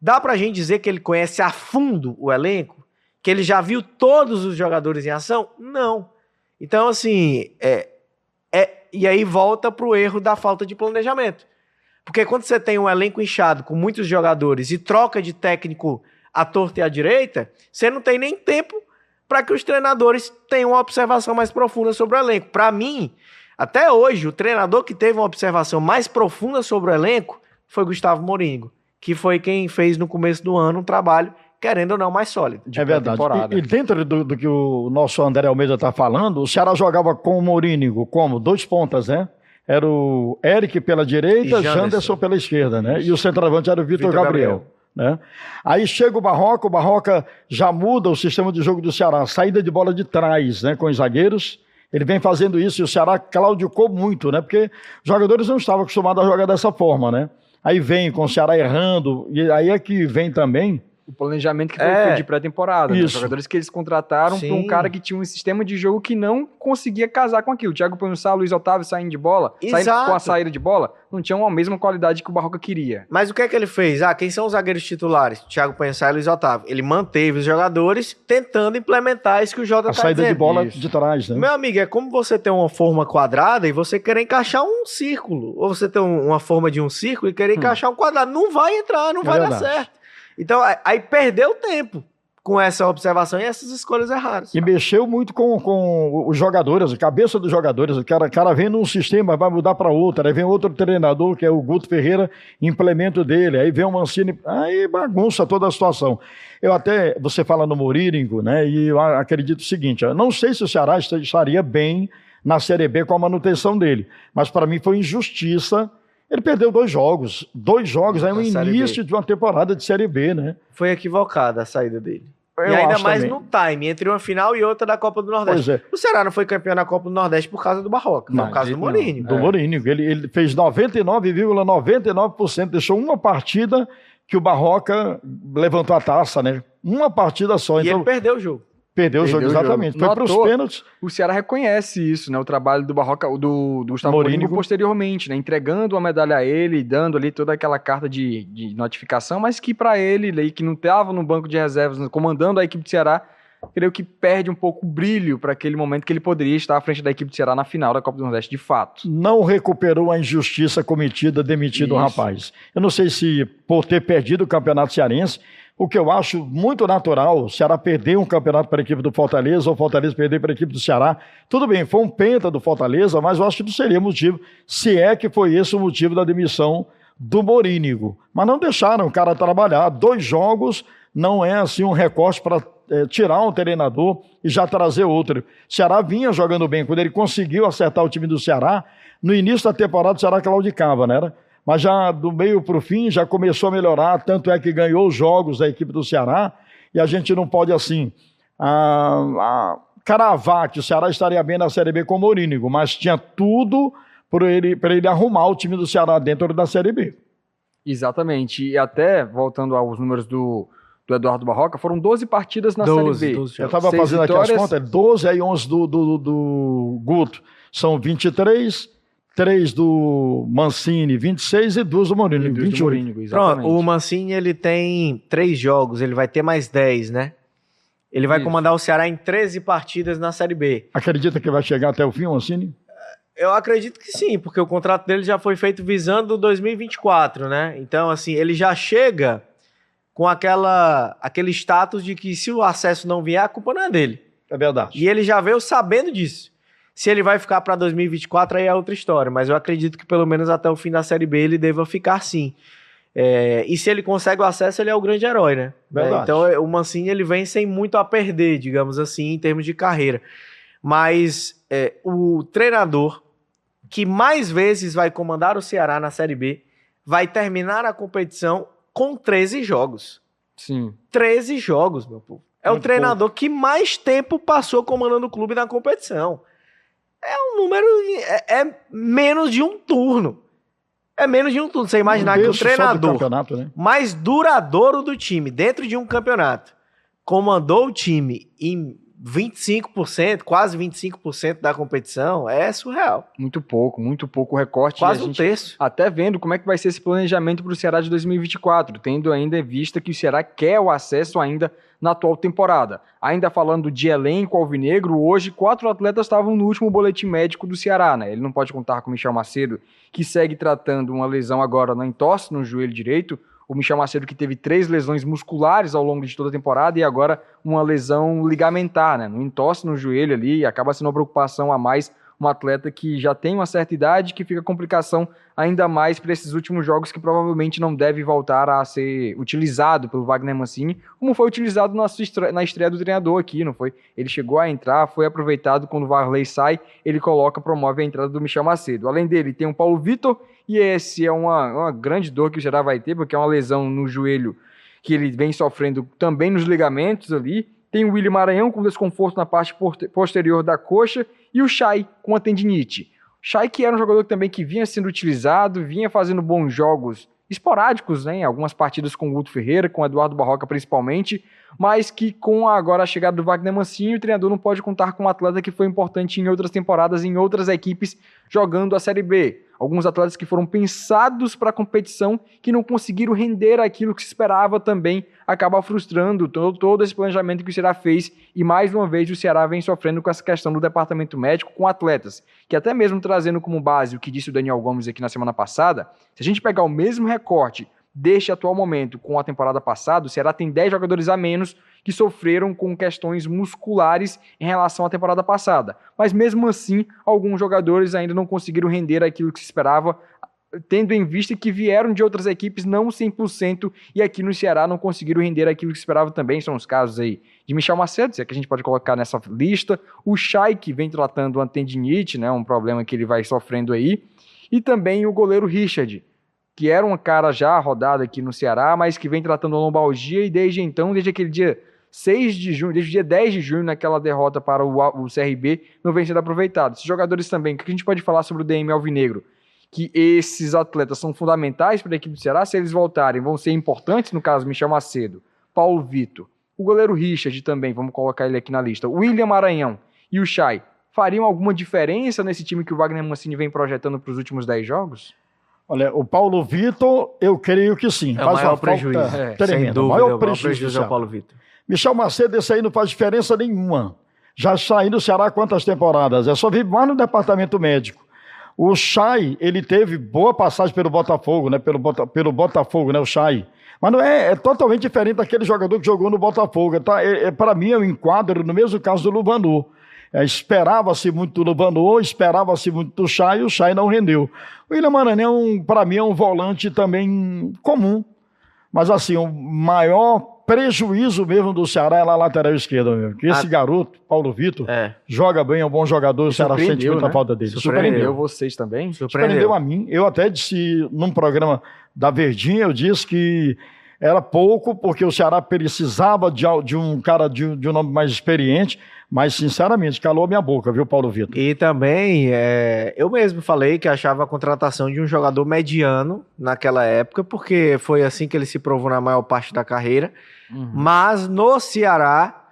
Speaker 3: Dá pra gente dizer que ele conhece a fundo o elenco? Que ele já viu todos os jogadores em ação? Não. Então, assim, é, é, e aí volta pro erro da falta de planejamento. Porque quando você tem um elenco inchado com muitos jogadores e troca de técnico à torta e à direita, você não tem nem tempo para que os treinadores tenham uma observação mais profunda sobre o elenco. Para mim, até hoje, o treinador que teve uma observação mais profunda sobre o elenco foi Gustavo Moringo, que foi quem fez no começo do ano um trabalho, querendo ou não, mais sólido.
Speaker 2: É verdade. E, e, dentro do, do, que o nosso André Almeida está falando, o Ceará jogava com o Morínigo como? Dois pontas, né? Era o Eric pela direita, e Janderson pela esquerda, né? E o centroavante era o Vitor Gabriel. Gabriel. Né? Aí chega o Barroca, o Barroca já muda o sistema de jogo do Ceará, saída de bola de trás, né, com os zagueiros. Ele vem fazendo isso e o Ceará claudicou muito, né? Porque os jogadores não estavam acostumados a jogar dessa forma, né? Aí vem com o Ceará errando, e aí é que vem também
Speaker 1: o planejamento que foi é, de pré-temporada. Né? Os jogadores que eles contrataram para um cara que tinha um sistema de jogo que não conseguia casar com aquilo. O Thiago Panhussá, Luiz Otávio saindo de bola, saindo com a saída de bola, não tinham a mesma qualidade que o Barroca queria.
Speaker 3: Mas o que é que ele fez? Ah, quem são os zagueiros titulares? Thiago Panhussá e Luiz Otávio. Ele manteve os jogadores tentando implementar isso que o Jota
Speaker 2: a tá saída de bola isso. de trás, né?
Speaker 3: Meu amigo, é como você ter uma forma quadrada e você querer encaixar um círculo. Ou você ter um, uma forma de um círculo e querer hum. encaixar um quadrado. Não vai entrar, não é vai verdade. dar certo. Então, aí perdeu tempo com essa observação e essas escolhas erradas.
Speaker 2: E mexeu muito com, com os jogadores, a cabeça dos jogadores. O cara, cara vem num sistema, vai mudar para outro. Aí vem outro treinador, que é o Guto Ferreira, implemento dele. Aí vem o Mancini, aí bagunça toda a situação. Eu até, você fala no Moríringo, né? E eu acredito o seguinte: eu não sei se o Ceará estaria bem na Série B com a manutenção dele, mas para mim foi injustiça ele perdeu dois jogos. Dois jogos aí no início de uma temporada de Série B, né?
Speaker 3: Foi equivocada a saída dele. Eu e ainda mais também. no time, entre uma final e outra da Copa do Nordeste. É. O Ceará não foi campeão na Copa do Nordeste por causa do Barroca, não, por causa do Mourinho.
Speaker 2: Do é. Mourinho. Ele, ele fez 99,99%, ,99%, deixou uma partida que o Barroca levantou a taça, né? Uma partida só.
Speaker 3: E
Speaker 2: então,
Speaker 3: ele perdeu o jogo.
Speaker 2: Perdeu, o jogo, exatamente. Foi para os pênaltis.
Speaker 1: O Ceará reconhece isso, né? O trabalho do Barroca, do, do Gustavo Mourinho posteriormente, né? Entregando uma medalha a ele, dando ali toda aquela carta de, de notificação, mas que para ele, que não estava no banco de reservas, comandando a equipe do Ceará, creio que perde um pouco o brilho para aquele momento que ele poderia estar à frente da equipe do Ceará na final da Copa do Nordeste, de fato.
Speaker 2: Não recuperou a injustiça cometida, demitido o rapaz. Eu não sei se por ter perdido o Campeonato Cearense, o que eu acho muito natural, o Ceará perder um campeonato para a equipe do Fortaleza, ou Fortaleza perder para a equipe do Ceará. Tudo bem, foi um penta do Fortaleza, mas eu acho que não seria motivo, se é que foi esse o motivo da demissão do Morínigo. Mas não deixaram o cara trabalhar. Dois jogos não é assim um recorte para é, tirar um treinador e já trazer outro. O Ceará vinha jogando bem. Quando ele conseguiu acertar o time do Ceará, no início da temporada o Ceará claudicava, né? Era? Mas já do meio para o fim já começou a melhorar, tanto é que ganhou os jogos da equipe do Ceará, e a gente não pode assim a, a, cravar que o Ceará estaria bem na Série B com o Morínigo, mas tinha tudo para ele, ele arrumar o time do Ceará dentro da Série B.
Speaker 1: Exatamente, e até voltando aos números do, do Eduardo Barroca, foram 12 partidas na 12, Série B. 12
Speaker 2: Eu estava fazendo vitórias... aqui as contas, 12 aí 11 do, do, do Guto, são 23, três do Mancini, 26 e duas do Mourinho, 28. Mourinho,
Speaker 3: exatamente. Pronto, o Mancini ele tem três jogos, ele vai ter mais 10, né? Ele vai Isso. comandar o Ceará em 13 partidas na Série B.
Speaker 2: Acredita que vai chegar até o fim, o Mancini?
Speaker 3: Eu acredito que sim, porque o contrato dele já foi feito visando 2024, né? Então, assim, ele já chega com aquela, aquele status de que se o acesso não vier, a culpa não é dele.
Speaker 2: É verdade.
Speaker 3: E ele já veio sabendo disso. Se ele vai ficar para 2024, aí é outra história. Mas eu acredito que pelo menos até o fim da Série B ele deva ficar sim. É, e se ele consegue o acesso, ele é o grande herói, né? É, então é, o Mancini ele vem sem muito a perder, digamos assim, em termos de carreira. Mas é, o treinador que mais vezes vai comandar o Ceará na Série B vai terminar a competição com 13 jogos.
Speaker 1: Sim.
Speaker 3: 13 jogos, meu povo. É muito o treinador pouco. que mais tempo passou comandando o clube na competição é um número. É, é, menos de um turno. É menos de um turno. Você imaginar um que o treinador né? mais duradouro do time, dentro de um campeonato, comandou o time em 25%, quase 25% da competição é surreal.
Speaker 1: Muito pouco, muito pouco recorte.
Speaker 3: Quase um terço.
Speaker 1: Até vendo como é que vai ser esse planejamento para o Ceará de 2024, tendo ainda em vista que o Ceará quer o acesso ainda na atual temporada. Ainda falando de elenco alvinegro, hoje quatro atletas estavam no último boletim médico do Ceará, né? Ele não pode contar com o Michel Macedo, que segue tratando uma lesão agora na entorse no joelho direito o Michel Macedo que teve três lesões musculares ao longo de toda a temporada e agora uma lesão ligamentar, né? No entorse no joelho ali, acaba sendo uma preocupação a mais um atleta que já tem uma certa idade, que fica complicação ainda mais para esses últimos jogos que provavelmente não deve voltar a ser utilizado pelo Wagner Mancini, como foi utilizado na, estreia, na estreia do treinador aqui, não foi? Ele chegou a entrar, foi aproveitado quando o Varley sai, ele coloca, promove a entrada do Michel Macedo. Além dele, tem o Paulo Vitor, e esse é uma, uma grande dor que o Ceará vai ter, porque é uma lesão no joelho que ele vem sofrendo também nos ligamentos ali. Tem o William Maranhão com desconforto na parte posterior da coxa e o Chay com a tendinite. Chay que era um jogador também que vinha sendo utilizado, vinha fazendo bons jogos esporádicos, né, em algumas partidas com o Guto Ferreira, com o Eduardo Barroca principalmente, mas que com agora a chegada do Wagner Mancini, o treinador não pode contar com um atleta que foi importante em outras temporadas, em outras equipes, jogando a Série B alguns atletas que foram pensados para a competição que não conseguiram render aquilo que se esperava também, acaba frustrando todo, todo esse planejamento que o Ceará fez. E mais uma vez o Ceará vem sofrendo com essa questão do departamento médico com atletas, que até mesmo trazendo como base o que disse o Daniel Gomes aqui na semana passada, se a gente pegar o mesmo recorte deste atual momento com a temporada passada, o Ceará tem 10 jogadores a menos que sofreram com questões musculares em relação à temporada passada. Mas mesmo assim, alguns jogadores ainda não conseguiram render aquilo que se esperava, tendo em vista que vieram de outras equipes não 100% e aqui no Ceará não conseguiram render aquilo que se esperava também. São os casos aí de Michel Macedo, é que a gente pode colocar nessa lista, o Chay, que vem tratando uma tendinite, né, um problema que ele vai sofrendo aí, e também o goleiro Richard, que era um cara já rodado aqui no Ceará, mas que vem tratando a lombalgia e desde então, desde aquele dia 6 de junho, desde o dia 10 de junho, naquela derrota para o, o CRB, não vem sendo aproveitado. Esses jogadores também, o que a gente pode falar sobre o DM Alvinegro? Que esses atletas são fundamentais para a equipe do Ceará, se eles voltarem, vão ser importantes, no caso, Michel Macedo, Paulo Vitor, o goleiro Richard também, vamos colocar ele aqui na lista, William Maranhão e o Chay, fariam alguma diferença nesse time que o Wagner Mancini vem projetando para os últimos 10 jogos?
Speaker 2: Olha, o Paulo Vitor, eu creio que sim.
Speaker 3: É o maior prejuízo. É, tremendo. Sem dúvida, o maior prejuízo, prejuízo é o Paulo Vitor.
Speaker 2: Michel Macedo, esse aí não faz diferença nenhuma. Já saiu no Ceará quantas temporadas? É só vir mais no departamento médico. O Chay, ele teve boa passagem pelo Botafogo, né? Pelo, Bota, pelo Botafogo, né? O Chay. Mas não é, é totalmente diferente daquele jogador que jogou no Botafogo. Tá? É, é Para mim, é um enquadro no mesmo caso do Luvanu. É, esperava-se muito do Luvanu, esperava-se muito do Chay, e o Chay não rendeu. O William Maranhão, para mim, é um volante também comum. Mas assim, o maior prejuízo mesmo do Ceará é lá lateral esquerda mesmo. Que esse ah, garoto, Paulo Vitor, é. joga bem, é um bom jogador, o Ceará sente muita né? falta dele.
Speaker 1: Surpreendeu. Surpreendeu vocês também?
Speaker 2: Surpreendeu. Surpreendeu a mim. Eu até disse num programa da Verdinha, eu disse que era pouco, porque o Ceará precisava de, de um cara de, de, um nome mais experiente, mas sinceramente, calou minha boca, viu, Paulo Vitor?
Speaker 3: E também, é, eu mesmo falei que achava a contratação de um jogador mediano naquela época, porque foi assim que ele se provou na maior parte da carreira. Uhum. Mas no Ceará,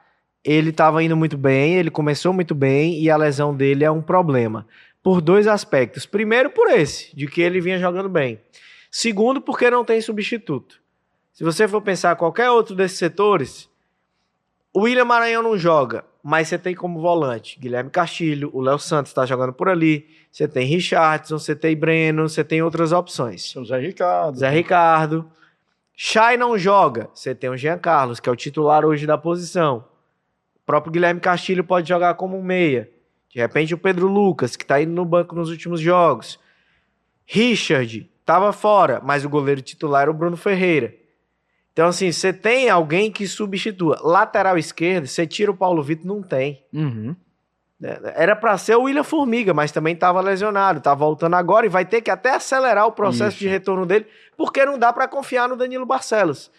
Speaker 3: ele estava indo muito bem, ele começou muito bem e a lesão dele é um problema. Por dois aspectos. Primeiro, por esse, de que ele vinha jogando bem. Segundo, porque não tem substituto. Se você for pensar qualquer outro desses setores, o William Maranhão não joga, mas você tem como volante Guilherme Castilho, o Léo Santos está jogando por ali, você tem Richardson, você tem Breno, você tem outras opções.
Speaker 2: O Zé Ricardo.
Speaker 3: Zé Ricardo. Chay não joga. Você tem o Jean Carlos, que é o titular hoje da posição. O próprio Guilherme Castilho pode jogar como um meia. De repente o Pedro Lucas, que está indo no banco nos últimos jogos. Richard estava fora, mas o goleiro titular era o Bruno Ferreira. Então, assim, você tem alguém que substitua. Lateral esquerdo, você tira o Paulo Vitor, não tem.
Speaker 1: Uhum.
Speaker 3: Era para ser o William Formiga, mas também estava lesionado, tá voltando agora e vai ter que até acelerar o processo Isso. de retorno dele, porque não dá para confiar no Danilo Barcelos.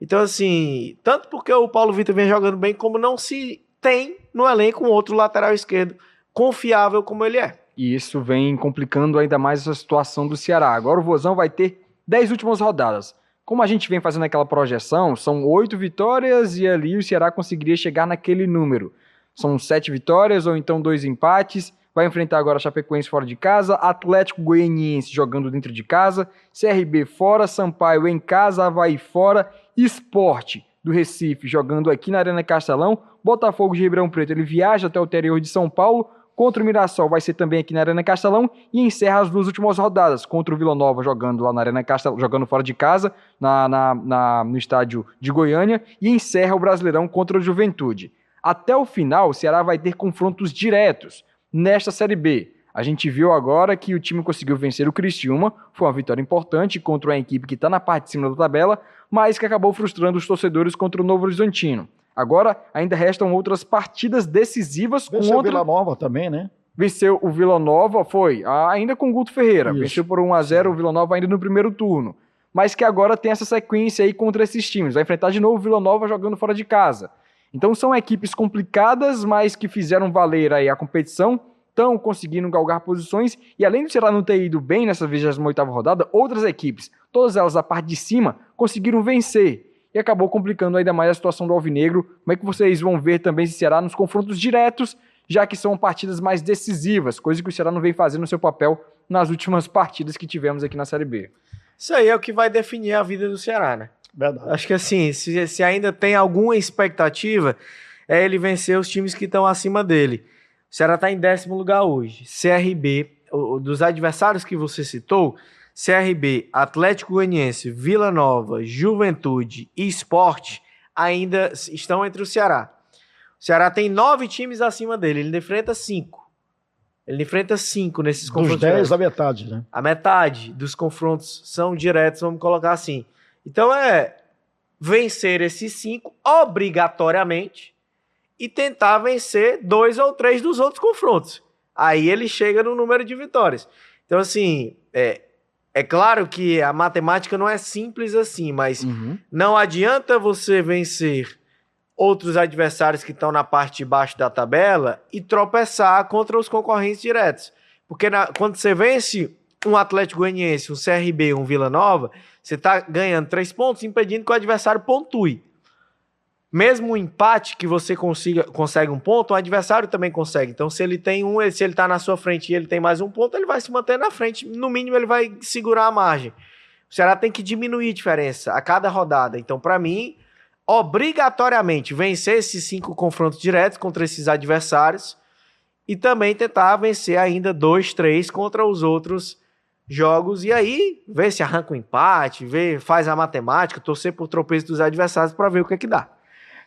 Speaker 3: Então, assim, tanto porque o Paulo Vitor vem jogando bem, como não se tem no elenco um outro lateral esquerdo confiável como ele é.
Speaker 1: E isso vem complicando ainda mais essa situação do Ceará. Agora o Vozão vai ter 10 últimas rodadas. Como a gente vem fazendo aquela projeção, são oito vitórias e ali o Ceará conseguiria chegar naquele número. São sete vitórias ou então dois empates. Vai enfrentar agora Chapecoense fora de casa, Atlético Goianiense jogando dentro de casa, CRB fora, Sampaio em casa, Havaí fora, Esporte do Recife jogando aqui na Arena Castelão, Botafogo de Ribeirão Preto ele viaja até o interior de São Paulo, contra o Mirassol vai ser também aqui na Arena Castelão e encerra as duas últimas rodadas contra o Vila Nova jogando lá na Arena Castelão, jogando fora de casa na, na, na, no estádio de Goiânia e encerra o Brasileirão contra o Juventude. Até o final, o Ceará vai ter confrontos diretos nesta Série B. A gente viu agora que o time conseguiu vencer o Criciúma, foi uma vitória importante contra uma equipe que está na parte de cima da tabela, mas que acabou frustrando os torcedores contra o Novo Horizontino. Agora ainda restam outras partidas decisivas
Speaker 2: Venceu
Speaker 1: contra...
Speaker 2: o Vila Nova também, né?
Speaker 1: Venceu o Vila Nova, foi, ainda com o Guto Ferreira. Isso. Venceu por 1 a 0 o Vila Nova ainda no primeiro turno. Mas que agora tem essa sequência aí contra esses times. Vai enfrentar de novo o Vila Nova jogando fora de casa. Então são equipes complicadas, mas que fizeram valer aí a competição estão conseguindo galgar posições e além do Ceará não ter ido bem nessa 28ª rodada, outras equipes, todas elas da parte de cima, conseguiram vencer e acabou complicando ainda mais a situação do Alvinegro. Como é que vocês vão ver também esse Ceará nos confrontos diretos, já que são partidas mais decisivas, coisa que o Ceará não vem fazendo no seu papel nas últimas partidas que tivemos aqui na Série B.
Speaker 3: Isso aí é o que vai definir a vida do Ceará, né? Verdade. Acho que assim, se, se ainda tem alguma expectativa, é ele vencer os times que estão acima dele. O Ceará está em décimo lugar hoje. CRB, dos adversários que você citou, CRB, Atlético Goianiense, Vila Nova, Juventude e Esporte ainda estão entre o Ceará. O Ceará tem nove times acima dele, ele enfrenta cinco. Ele enfrenta cinco nesses confrontos.
Speaker 2: Dos dez, a metade, né?
Speaker 3: A metade dos confrontos são diretos, vamos colocar assim. Então é vencer esses cinco obrigatoriamente e tentar vencer dois ou três dos outros confrontos. Aí ele chega no número de vitórias. Então, assim, é, é claro que a matemática não é simples assim, mas uhum. não adianta você vencer outros adversários que estão na parte de baixo da tabela e tropeçar contra os concorrentes diretos. Porque na, quando você vence um Atlético Goianiense, um CRB, um Vila Nova, você está ganhando três pontos, impedindo que o adversário pontue. Mesmo um empate que você consiga, consegue um ponto, o adversário também consegue. Então, se ele tem um, se ele está na sua frente e ele tem mais um ponto, ele vai se manter na frente. No mínimo, ele vai segurar a margem. O Ceará tem que diminuir a diferença a cada rodada. Então, para mim, obrigatoriamente vencer esses cinco confrontos diretos contra esses adversários e também tentar vencer ainda dois, três contra os outros jogos e aí ver se arranca um empate, ver, faz a matemática, torcer por tropeço dos adversários para ver o que é que dá.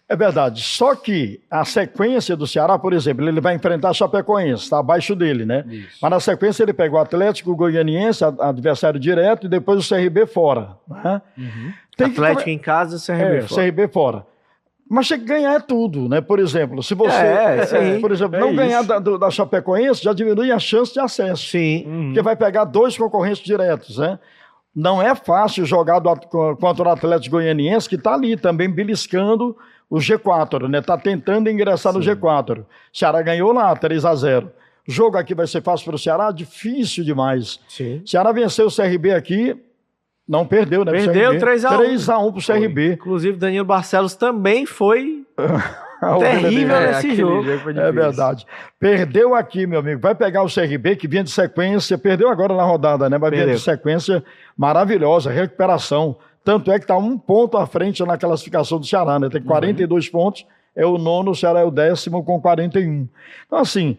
Speaker 2: É verdade. Só que a sequência do Ceará, por exemplo, ele vai enfrentar a Chapecoense, está abaixo dele, né? Isso. Mas na sequência ele pegou o Atlético o Goianiense, adversário direto, e depois o CRB fora. Né?
Speaker 3: Uhum. Atlético que... em casa, o CRB
Speaker 2: é,
Speaker 3: fora.
Speaker 2: CRB fora. Mas tem que ganhar é tudo, né? Por exemplo, se você, é, sim, por exemplo, é não ganhar da, do, da Chapecoense, já diminui a chance de acesso.
Speaker 3: Sim.
Speaker 2: Uhum. Porque vai pegar dois concorrentes diretos, né? Não é fácil jogar do, contra o Atlético Goianiense, que está ali também beliscando o G4, né? Está tentando ingressar Sim. no G4. Ceará ganhou lá, 3 a 0 o jogo aqui vai ser fácil para o Ceará? Difícil demais.
Speaker 3: Sim.
Speaker 2: Ceará venceu o CRB aqui, não perdeu, né?
Speaker 3: Perdeu 3x1.
Speaker 2: 3x1 pro CRB.
Speaker 3: Inclusive, Danilo Barcelos também foi terrível é, nesse jogo. jogo
Speaker 2: é verdade. Perdeu aqui, meu amigo. Vai pegar o CRB, que vinha de sequência, perdeu agora na rodada, né? Mas vinha de sequência maravilhosa, recuperação. Tanto é que está um ponto à frente na classificação do Ceará, né? Tem 42 uhum. pontos, é o nono, o Ceará é o décimo com 41. Então, assim,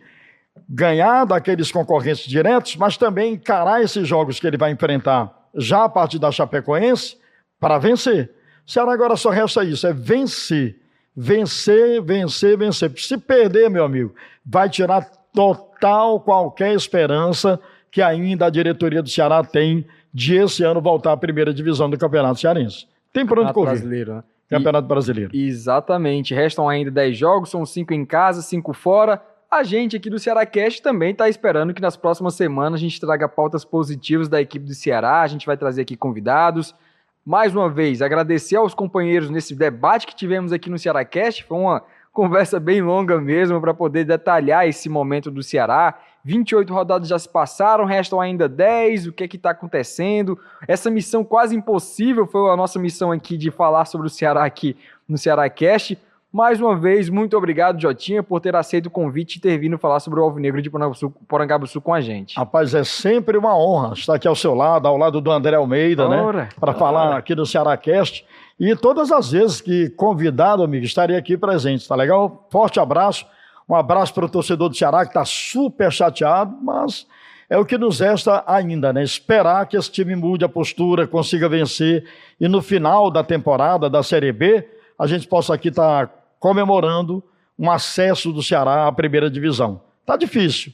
Speaker 2: ganhar daqueles concorrentes diretos, mas também encarar esses jogos que ele vai enfrentar já a partir da Chapecoense para vencer. O Ceará agora só resta isso, é vencer. Vencer, vencer, vencer. Se perder, meu amigo, vai tirar total qualquer esperança que ainda a diretoria do Ceará tem de esse ano voltar à primeira divisão do Campeonato Cearense. Tem por onde correr.
Speaker 1: Brasileiro, né?
Speaker 2: Campeonato e, Brasileiro.
Speaker 1: Exatamente. Restam ainda 10 jogos, são 5 em casa, 5 fora. A gente aqui do Ceará Cast também está esperando que nas próximas semanas a gente traga pautas positivas da equipe do Ceará. A gente vai trazer aqui convidados. Mais uma vez, agradecer aos companheiros nesse debate que tivemos aqui no Ceará Cast. Foi uma conversa bem longa mesmo para poder detalhar esse momento do Ceará. 28 rodadas já se passaram, restam ainda 10. O que é que está acontecendo? Essa missão quase impossível foi a nossa missão aqui de falar sobre o Ceará aqui no Ceará Cast. Mais uma vez, muito obrigado, Jotinha, por ter aceito o convite e ter vindo falar sobre o Alvinegro de Porangabuçu com a gente.
Speaker 2: Rapaz, é sempre uma honra estar aqui ao seu lado, ao lado do André Almeida, né? ora, né? Para falar aqui do Ceará Cast. E todas as vezes que convidado, amigo, estaria aqui presente, tá legal? Forte abraço. Um abraço para o torcedor do Ceará que está super chateado, mas é o que nos resta ainda, né? Esperar que esse time mude a postura, consiga vencer e no final da temporada da Série B a gente possa aqui estar tá comemorando um acesso do Ceará à primeira divisão. Tá difícil,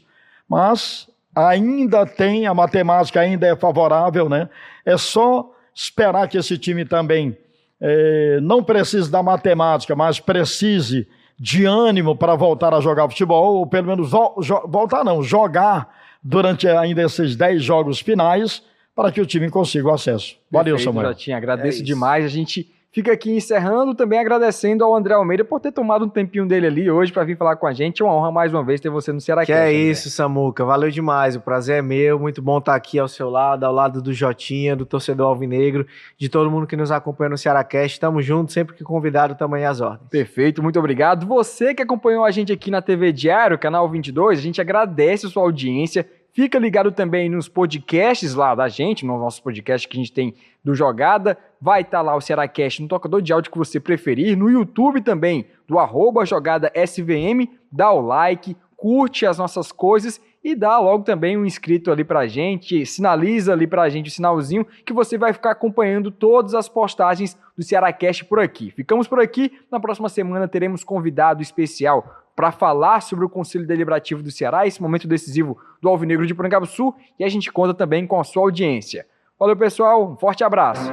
Speaker 2: mas ainda tem, a matemática ainda é favorável, né? É só esperar que esse time também é, não precise da matemática, mas precise de ânimo para voltar a jogar futebol, ou pelo menos vo voltar não, jogar durante ainda esses 10 jogos finais, para que o time consiga o acesso. Valeu,
Speaker 1: Perfeito,
Speaker 2: Samuel.
Speaker 1: Jotinha, agradeço é demais. A gente Fica aqui encerrando, também agradecendo ao André Almeida por ter tomado um tempinho dele ali hoje para vir falar com a gente. É uma honra mais uma vez ter você no Ceará.
Speaker 3: Que é isso, Samuca. Valeu demais. O prazer é meu. Muito bom estar aqui ao seu lado, ao lado do Jotinha, do torcedor Alvinegro, de todo mundo que nos acompanha no Ceará Cast. Estamos juntos, sempre que convidado, também às ordens.
Speaker 1: Perfeito, muito obrigado. Você que acompanhou a gente aqui na TV Diário, canal 22, a gente agradece a sua audiência. Fica ligado também nos podcasts lá da gente, nos nossos podcasts que a gente tem do Jogada. Vai estar tá lá o Cearacast no tocador de áudio que você preferir. No YouTube também, do arroba Jogada SVM. Dá o like, curte as nossas coisas e dá logo também um inscrito ali pra gente, sinaliza ali pra gente o sinalzinho que você vai ficar acompanhando todas as postagens do Cearacast por aqui. Ficamos por aqui, na próxima semana teremos convidado especial para falar sobre o Conselho Deliberativo do Ceará, esse momento decisivo do Alvinegro de Sul, e a gente conta também com a sua audiência. Valeu, pessoal, um forte abraço.